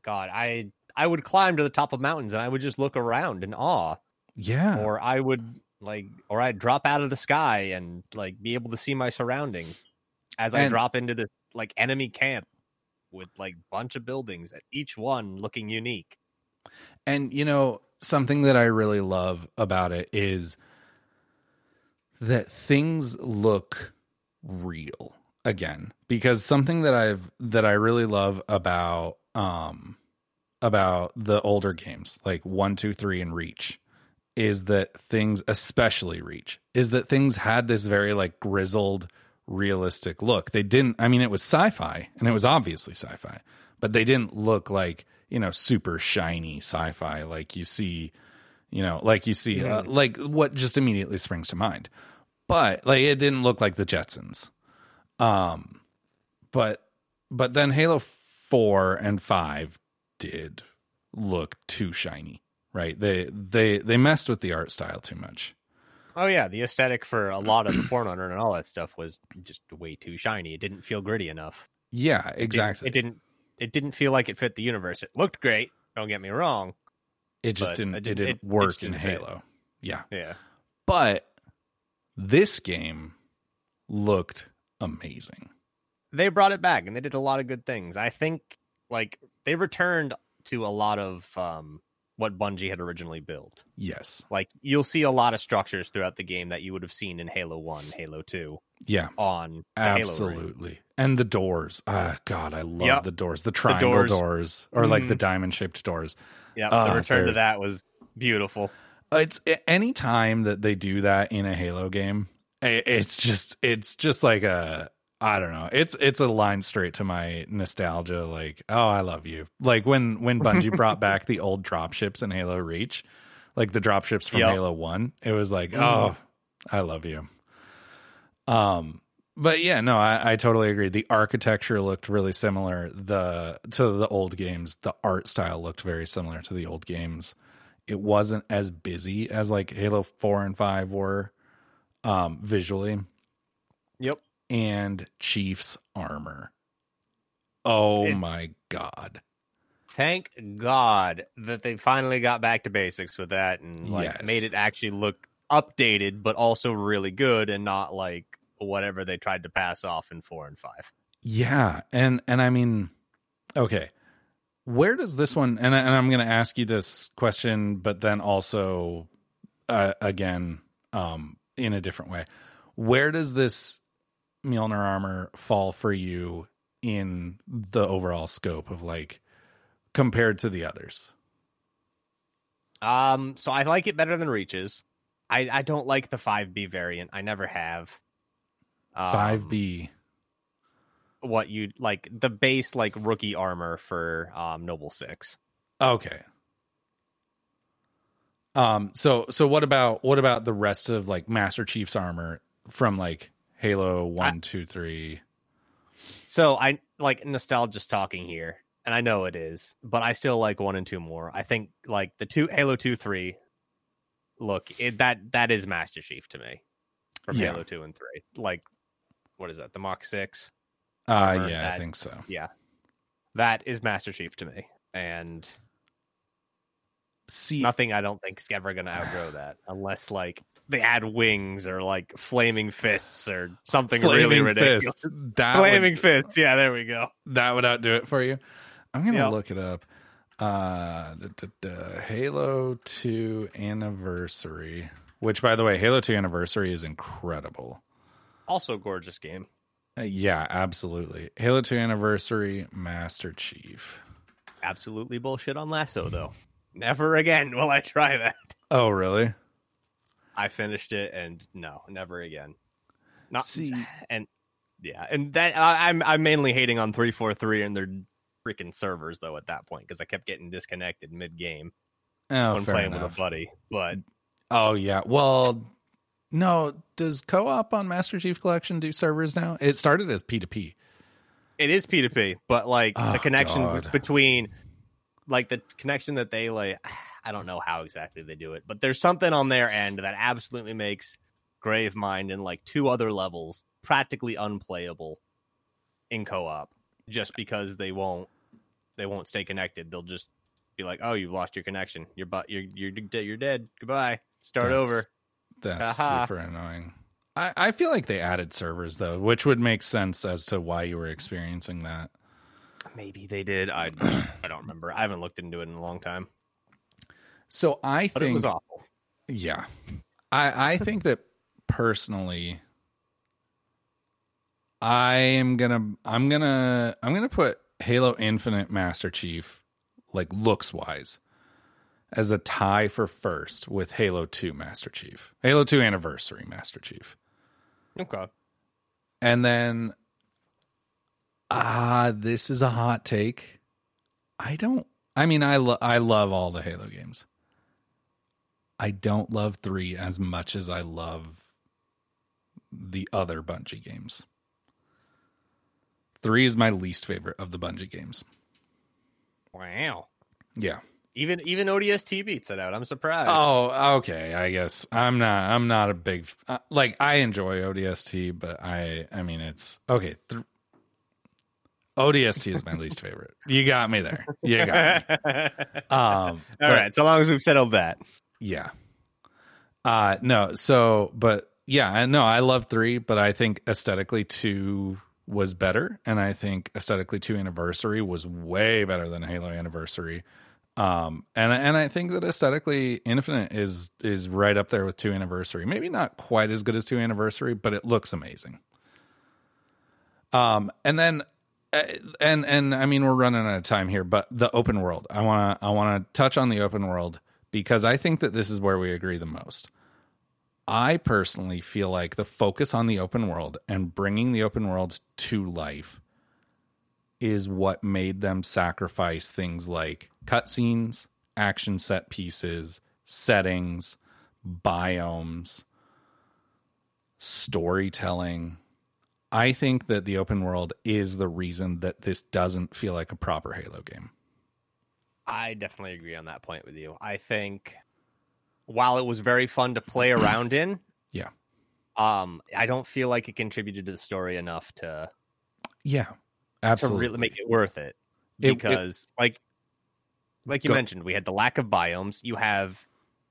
God, I I would climb to the top of mountains and I would just look around in awe. Yeah. Or I would like or I'd drop out of the sky and like be able to see my surroundings as I drop into the like enemy camp with like bunch of buildings, at each one looking unique. And you know, something that I really love about it is that things look real again because something that I've that I really love about um about the older games like one two three and Reach is that things especially Reach is that things had this very like grizzled realistic look. They didn't I mean it was sci-fi and it was obviously sci-fi, but they didn't look like, you know, super shiny sci-fi like you see, you know, like you see uh, like what just immediately springs to mind. But like it didn't look like the Jetsons. Um but but then Halo 4 and 5 did look too shiny, right? They they they messed with the art style too much. Oh yeah, the aesthetic for a lot of the Forerunner and all that stuff was just way too shiny. It didn't feel gritty enough. Yeah, It didn't- exactly. It didn't. It didn't feel like it fit the universe. It looked great. Don't get me wrong. It just didn't. it It didn't- didn't, it- it work in didn't fit. Halo. Yeah, Yeah. but this game looked amazing. They brought it back and they did a lot of good things. I think like they returned to a lot of um what Bungie had originally built. Yes. Like you'll see a lot of structures throughout the game that you would have seen in Halo 1, Halo 2 Yeah. on the Halo. Absolutely. And the doors. Ah, God, I love Yep. the doors. The triangle doors. doors. or like Mhm. the diamond shaped doors. Yeah, Ah, the return they're- to that was beautiful. It's any time that they do that in a Halo game, it's just it's just like a I don't know. It's it's a line straight to my nostalgia. Like, oh, I love you. Like when when Bungie brought back the old dropships in Halo Reach, like the dropships from Yep. Halo One. It was like, oh, I love you. Um, but yeah, no, I, I totally agree. The architecture looked really similar the to the old games. The art style looked very similar to the old games. It wasn't as busy as like Halo Four and Five were, um, visually Yep. and Chief's armor. Oh It- my god. Thank God that they finally got back to basics with that and like Yes. made it actually look updated, but also really good and not like whatever they tried to pass off in four and five. Yeah, and and I mean, okay, where does this one? And I- and I'm going to ask you this question, but then also, uh, again, um, in a different way. Where does this Mjolnir armor fall for you in the overall scope of like compared to the others? Um, so I like it better than Reaches. I I don't like the five B variant. I never have. Um, Five B. What you like the base like rookie armor for um Noble Six. Okay. Um. So so what about what about the rest of like Master Chief's armor from like Halo one, two, three? So I like nostalgia's talking here, and I know it is, but I still like one and two more. I think like the two Halo two three. Look, it, that that is Master Chief to me from Yeah. Halo two and three. Like, what is that? The Mark six. Uh, yeah, I think so. Yeah, that is Master Chief to me, and See, nothing I don't think is ever gonna outgrow that, unless like they add wings or like flaming fists or something really ridiculous. fists. That Flaming would, fists, yeah, there we go. that would outdo it for you. I'm gonna Yeah. look it up. Uh, da, da, da, Halo Two Anniversary. Which, by the way, Halo Two Anniversary is incredible. Also, gorgeous game. Uh, yeah, absolutely. Halo Two Anniversary Master Chief. Absolutely bullshit on LASO though. Never again will I try that. Oh, really? I finished it and no, never again. Not See- and yeah, and that I, I'm I'm mainly hating on three four three and their freaking servers though at that point because I kept getting disconnected mid game Oh, when playing enough. with a buddy. But Oh yeah. Well, no. Does co-op on Master Chief Collection do servers now? It started as P2P. it is P2P, but like Oh, the connection God. between like the connection that they like I don't know how exactly they do it, but there's something on their end that absolutely makes Gravemind and like two other levels practically unplayable in co-op just because they won't they won't stay connected. They'll just be like, "Oh, you've lost your connection. You're but you're you're you're dead. Goodbye. Start That's- over." That's super annoying. I, I feel like they added servers though, which would make sense as to why you were experiencing that. Maybe they did. I I don't remember. I haven't looked into it in a long time. So I But it think was awful. Yeah. I I think that personally I am to I'm to I'm going to put Halo Infinite Master Chief like looks wise as a tie for first with Halo 2 Master Chief. Halo 2 Anniversary Master Chief. Okay. And then ah this is a hot take. I don't I mean I lo- I love all the Halo games. I don't love 3 as much as I love the other Bungie games. 3 is my least favorite of the Bungie games. Wow. Yeah. Even even ODST beats it out. I'm surprised. Oh, okay. I guess I'm not. I'm not a big uh, like. I enjoy ODST, but I. I mean, it's okay. Th- ODST is my least favorite. You got me there. You got me. Um, All but- right. So long as we've settled that. Yeah. Uh no, so but yeah, I no, I love 3, but I think aesthetically 2 was better and I think aesthetically 2 anniversary was way better than Halo anniversary. Um, and and I think that aesthetically, Infinite is is right up there with Two Anniversary. Maybe not quite as good as Two Anniversary, but it looks amazing. Um, and then, uh, and and I mean, we're running out of time here, but the open world. I wanna I wanna touch on the open world because I think that this is where we agree the most. I personally feel like the focus on the open world and bringing the open world to life is what made them sacrifice things like cutscenes, action set pieces, settings, biomes, storytelling. I think that the open world is the reason that this doesn't feel like a proper Halo game. I definitely agree on that point with you. I think while it was very fun to play around in, Yeah. um, I don't feel like it contributed to the story enough to Yeah. to Absolutely. really make it worth it. It- it- Because like like you Go- mentioned, we had the lack of biomes. You have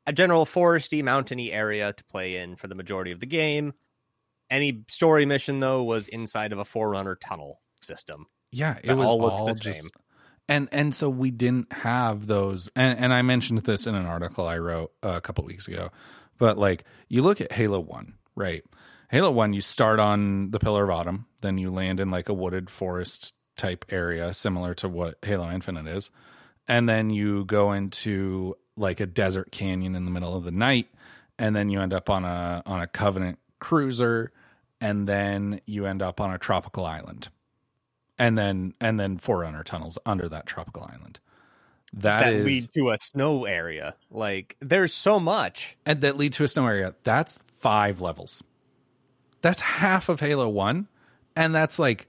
a general foresty, mountainy area to play in for the majority of the game. Any story mission though was inside of a forerunner tunnel system. Yeah, it was all all, just same. and and so we didn't have those and and I mentioned this in an article I wrote uh, a couple weeks ago. But like you look at Halo 1, right? Halo 1 you start on the Pillar of Autumn, then you land in like a wooded forest type area similar to what Halo Infinite is. And then you go into like a desert canyon in the middle of the night and then you end up on a on a Covenant cruiser and then you end up on a tropical island and then and then forerunner tunnels under that tropical island that that is lead to a snow area. Like there's so much. and that lead to a snow area that's five levels that's half of halo 1 and that's like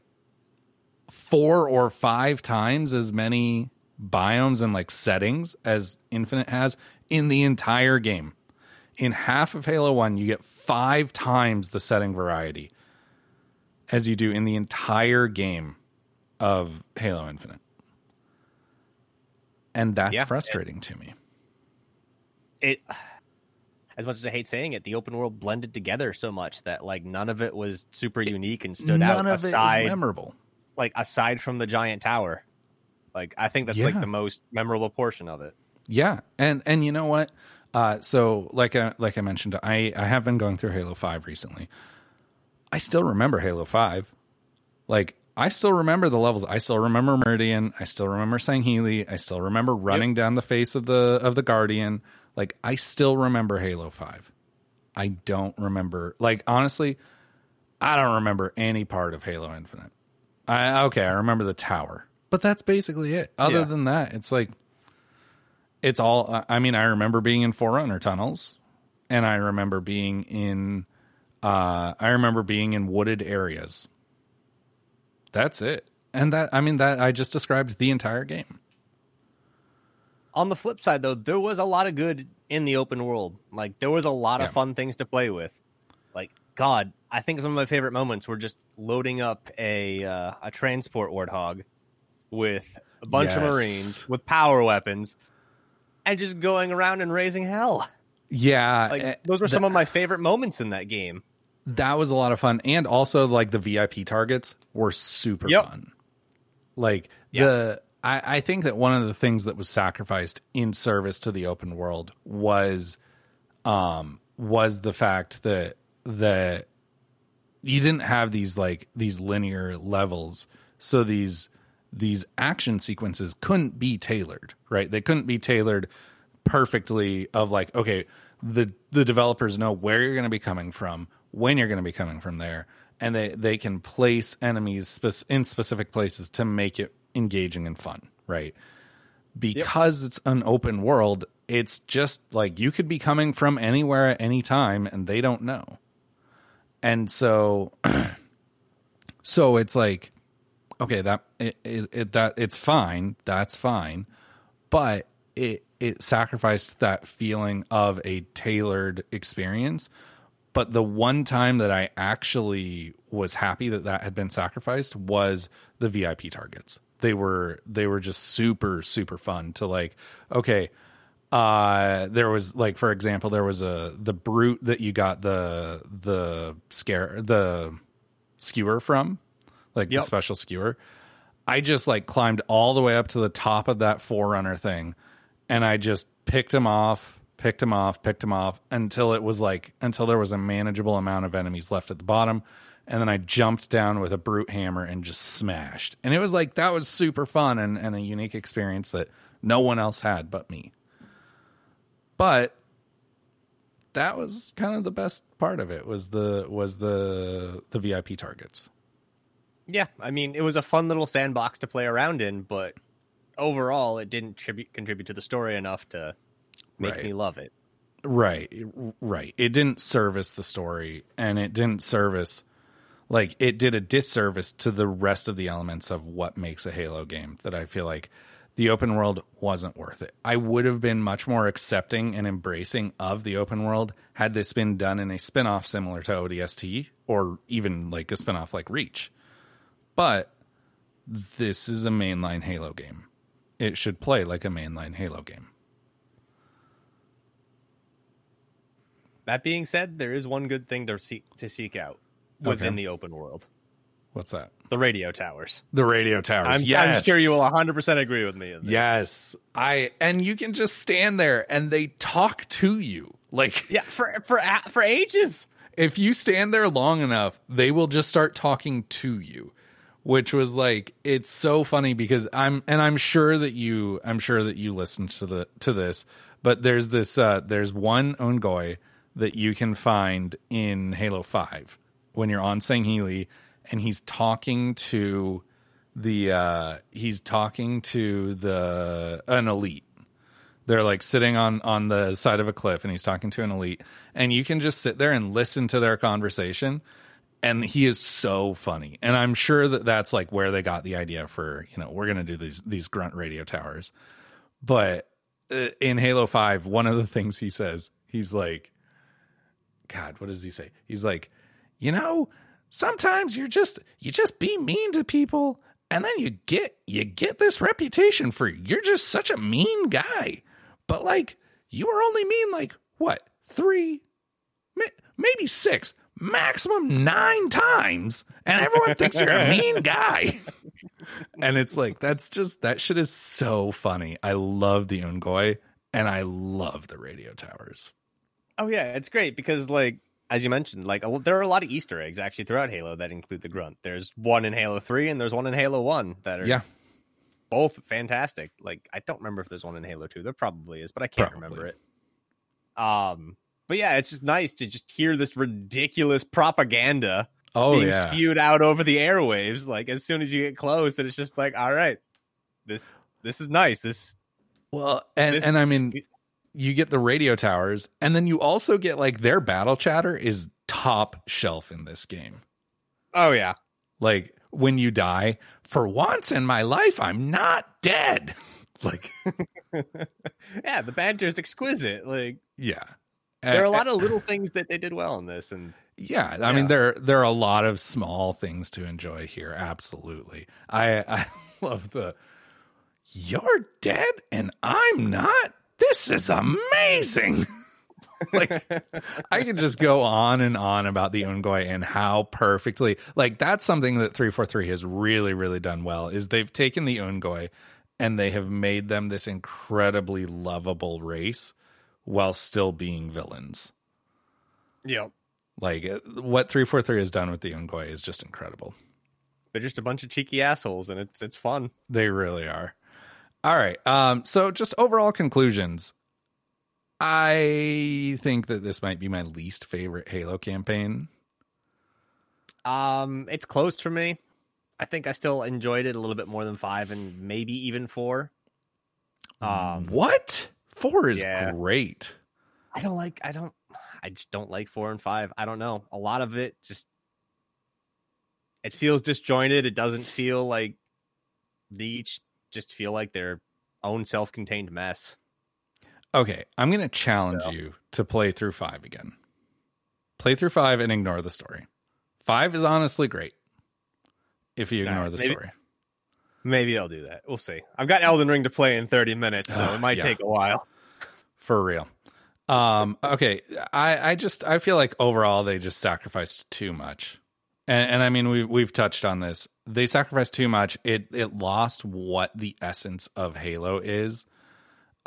four or five times as many biomes and like settings as infinite has in the entire game in half of halo 1 you get five times the setting variety as you do in the entire game of halo infinite and that's Yeah. frustrating to me It as much as I hate saying it, the open world blended together so much that like none of it was super unique and stood none out of it is aside memorable like aside from the giant tower. Like I think that's like the most memorable portion of it. Yeah, and and you know what? Uh, so like I like I mentioned, I I have been going through Halo Five recently. I still remember Halo Five. Like I still remember the levels. I still remember Meridian. I still remember Sangheili. I still remember running down the face of the of the Guardian. Like I still remember Halo Five. I don't remember. Like honestly, I don't remember any part of Halo Infinite. I okay, I remember the tower, but that's basically it. Other Yeah. than that, it's like it's all. I- I mean, I remember being in Forerunner tunnels, and I remember being in. Uh, I remember being in wooded areas. That's it, and that I mean that I just described the entire game. On the flip side though, there was a lot of good in the open world. Like there was a lot of fun things to play with. Like God, I think some of my favorite moments were just loading up a uh, a transport warthog with a bunch of marines with power weapons and just going around and raising hell. Yeah, Like eh, those were some of my favorite moments in that game. that was a lot of fun and also like the vip targets were super Yep. fun like Yeah. the I, I think that one of the things that was sacrificed in service to the open world was um was the fact that that you didn't have these like these linear levels so these these action sequences couldn't be tailored right? They couldn't be tailored perfectly of like okay the the developers know where you're going to be coming from when you're going to be coming from there and they they can place enemies spec- in specific places to make it engaging and fun right? Because it's an open world it's just like you could be coming from anywhere at any time and they don't know. And so so it's like okay that it, it, that it's fine that's fine but it it sacrificed that feeling of a tailored experience. But the one time that i actually was happy that that had been sacrificed was the vip targets. They were they were just super super fun to like okay uh there was like for example there was a the brute that you got the the scare the skewer from like Yep. the special skewer i just like climbed all the way up to the top of that forerunner thing and I just picked him off, picked him off, picked him off until it was like until there was a manageable amount of enemies left at the bottom. And then I jumped down with a brute hammer and just smashed. And it was like that was super fun and, and a unique experience that no one else had but me. But that was kind of the best part of it was the was the the VIP targets. Yeah, I mean, it was a fun little sandbox to play around in, but overall, it didn't tribute, contribute to the story enough to make Right. me love it. Right, right. It didn't service the story, and it didn't service like it did a disservice to the rest of the elements of what makes a Halo game. That I feel like the open world wasn't worth it. I would have been much more accepting and embracing of the open world had this been done in a spin-off similar to ODST or even like a spin-off like Reach. But this is a mainline Halo game. It should play like a mainline Halo game. That being said, there is one good thing to seek to seek out within Okay. the open world: What's that? the radio towers. The radio towers. I'm, I'm sure you will 100 percent agree with me. this. Yes. I and you can just stand there and they talk to you. Like yeah, for for for ages. if you stand there long enough, they will just start talking to you. Which was like it's so funny because I'm and I'm sure that you I'm sure that you listened to the to this, but there's this uh there's one Unggoy that you can find in Halo 5 when you're on Sangheili and he's talking to the uh he's talking to the an elite. They're like sitting on on the side of a cliff and he's talking to an elite and you can just sit there and listen to their conversation and he is so funny. And i'm sure that that's like where they got the idea for you know we're going to do these these grunt radio towers. But uh, in halo 5 one of the things he says he's like god what does he say? He's like you know sometimes you're just you just be mean to people and then you get you get this reputation for you're just such a mean guy. But like you were only mean like what three maybe six maximum nine times and everyone thinks you're a mean guy and it's like that's just that shit is so funny i love the Unggoy and i love the radio towers Oh yeah, it's great because like as you mentioned, like a, there are a lot of Easter eggs actually throughout Halo that include the grunt. There's one in Halo Three and there's one in Halo One that are yeah both fantastic. Like I don't remember if there's one in Halo Two. There probably is, but I can't Probably. remember it. Um, but yeah, it's just nice to just hear this ridiculous propaganda oh being yeah spewed out over the airwaves. Like as soon as you get close, and it's just like, all right, this this is nice. This well and this and i mean you get the radio towers and then you also get like their battle chatter is top shelf in this game oh yeah, like when you die for once in my life i'm not dead like yeah, the banter is exquisite. Like yeah there are a Uh, lot of little things that they did well in this, and yeah i mean there there are a lot of small things to enjoy here absolutely. I i love the you're dead and i'm not? This is amazing! Like I could just go on and on about the Unggoy and how perfectly like that's something that 343 has really really done well is they've taken the Unggoy and they have made them this incredibly lovable race while still being villains. yeah, Like uh, what 343 has done with the Unggoy is just incredible. they're just a bunch of cheeky assholes, and it's it's fun. They really are. All right. Um so just overall conclusions. I think that this might be my least favorite Halo campaign. Um, it's close for me. I think I still enjoyed it a little bit more than five, and maybe even four. Um, What? Four is yeah. great. I don't like. I don't. I just don't like four and five. I don't know. A lot of it just. It feels disjointed. It doesn't feel like they each just feel like their own self-contained mess. Okay, I'm going to challenge So. you to play through five again. Play through five and ignore the story. Five is honestly great if you ignore Alright, the maybe- story. Maybe I'll do that. We'll see. I've got Elden Ring to play in 30 minutes, so it might yeah. take a while. For real. Um, okay, I, I just I feel like overall they just sacrificed too much, and, and I mean we we've touched on this. They sacrificed too much. It it lost what the essence of Halo is.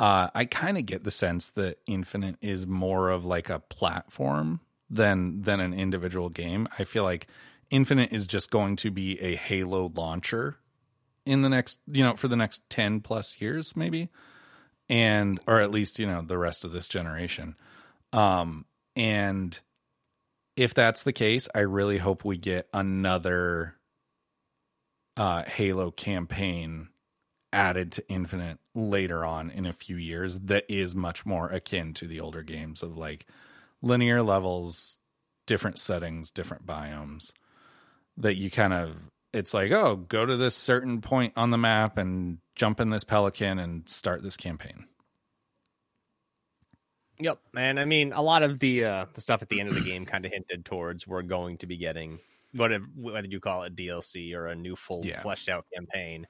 Uh, I kind of get the sense that Infinite is more of like a platform than than an individual game. I feel like Infinite is just going to be a Halo launcher in the next, you know, for the next 10 plus years maybe. And or at least, you know, the rest of this generation. Um and if that's the case, I really hope we get another uh Halo campaign added to Infinite later on in a few years that is much more akin to the older games of like linear levels, different settings, different biomes that you kind of it's like, oh, go to this certain point on the map and jump in this pelican and start this campaign. Yep, man. I mean, a lot of the uh, the stuff at the end of the game kind of hinted towards we're going to be getting whatever whether you call it DLC or a new full Yeah. fleshed out campaign.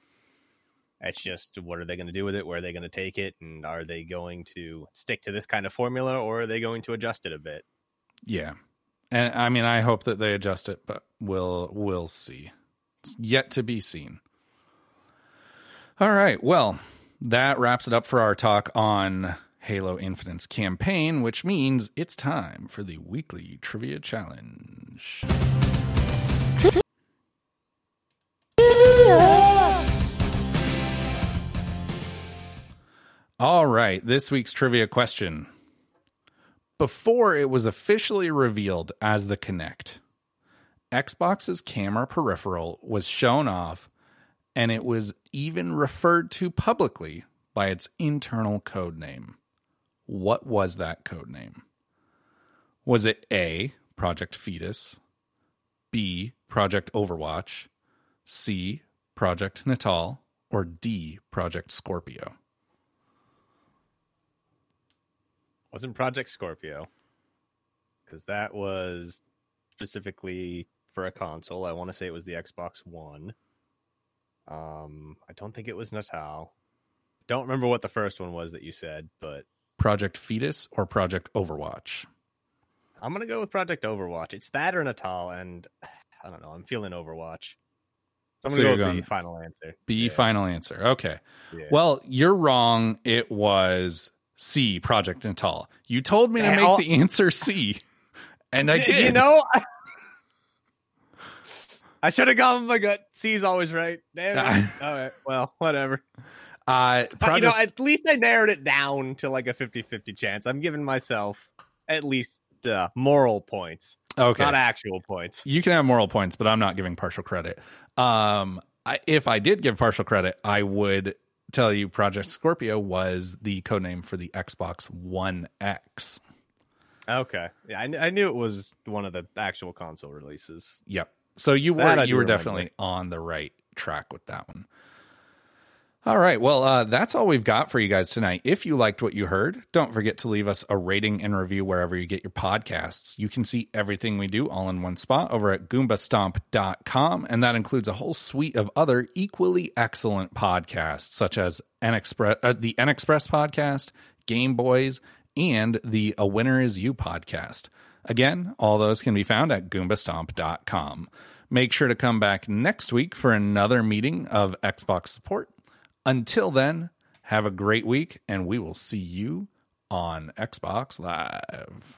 It's just what are they going to do with it? Where are they going to take it? And are they going to stick to this kind of formula or are they going to adjust it a bit? Yeah. And I mean, I hope that they adjust it, but we'll we'll see. It's yet to be seen. All right. Well, that wraps it up for our talk on Halo Infinite's campaign, which means it's time for the weekly trivia challenge. All right, this week's trivia question. Before it was officially revealed as the Kinect, Xbox's camera peripheral was shown off and it was even referred to publicly by its internal code name. What was that code name? Was it A, Project Fetus, B, Project Overwatch, C, Project Natal, or D, Project Scorpio? Wasn't Project Scorpio because that was specifically for a console. I want to say it was the Xbox One. Um, I don't think it was Natal. Don't remember what the first one was that you said, but Project Fetus or Project Overwatch? I'm gonna go with Project Overwatch. It's that or Natal, and I don't know. I'm feeling Overwatch. So I'm So gonna go with the final answer. B, Yeah, final answer. Okay. yeah. Well, you're wrong. It was C, Project Natal. You told me to make the answer C, and I did. You know, I should have gone with my gut. C's always right. Damn it. All right. Well, whatever. uh, But, you know, at least I narrowed it down to like a 50-50 chance. I'm giving myself at least uh, moral points, okay. not actual points. you can have moral points, but I'm not giving partial credit. Um, I, if I did give partial credit, I would tell you Project Scorpio was the codename for the Xbox One X. Okay. Yeah, I, I knew it was one of the actual console releases. Yep. So you were you were definitely on the right track with that one. All right. Well, uh, that's all we've got for you guys tonight. If you liked what you heard, don't forget to leave us a rating and review wherever you get your podcasts. You can see everything we do all in one spot over at goombastomp.com. And that includes a whole suite of other equally excellent podcasts, such as N-Express, uh, the N Express podcast, Game Boys, and the A Winner Is You podcast. Again, all those can be found at goombastomp.com. Make sure to come back next week for another meeting of Xbox support. Until then, have a great week, and we will see you on Xbox Live.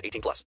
18 plus.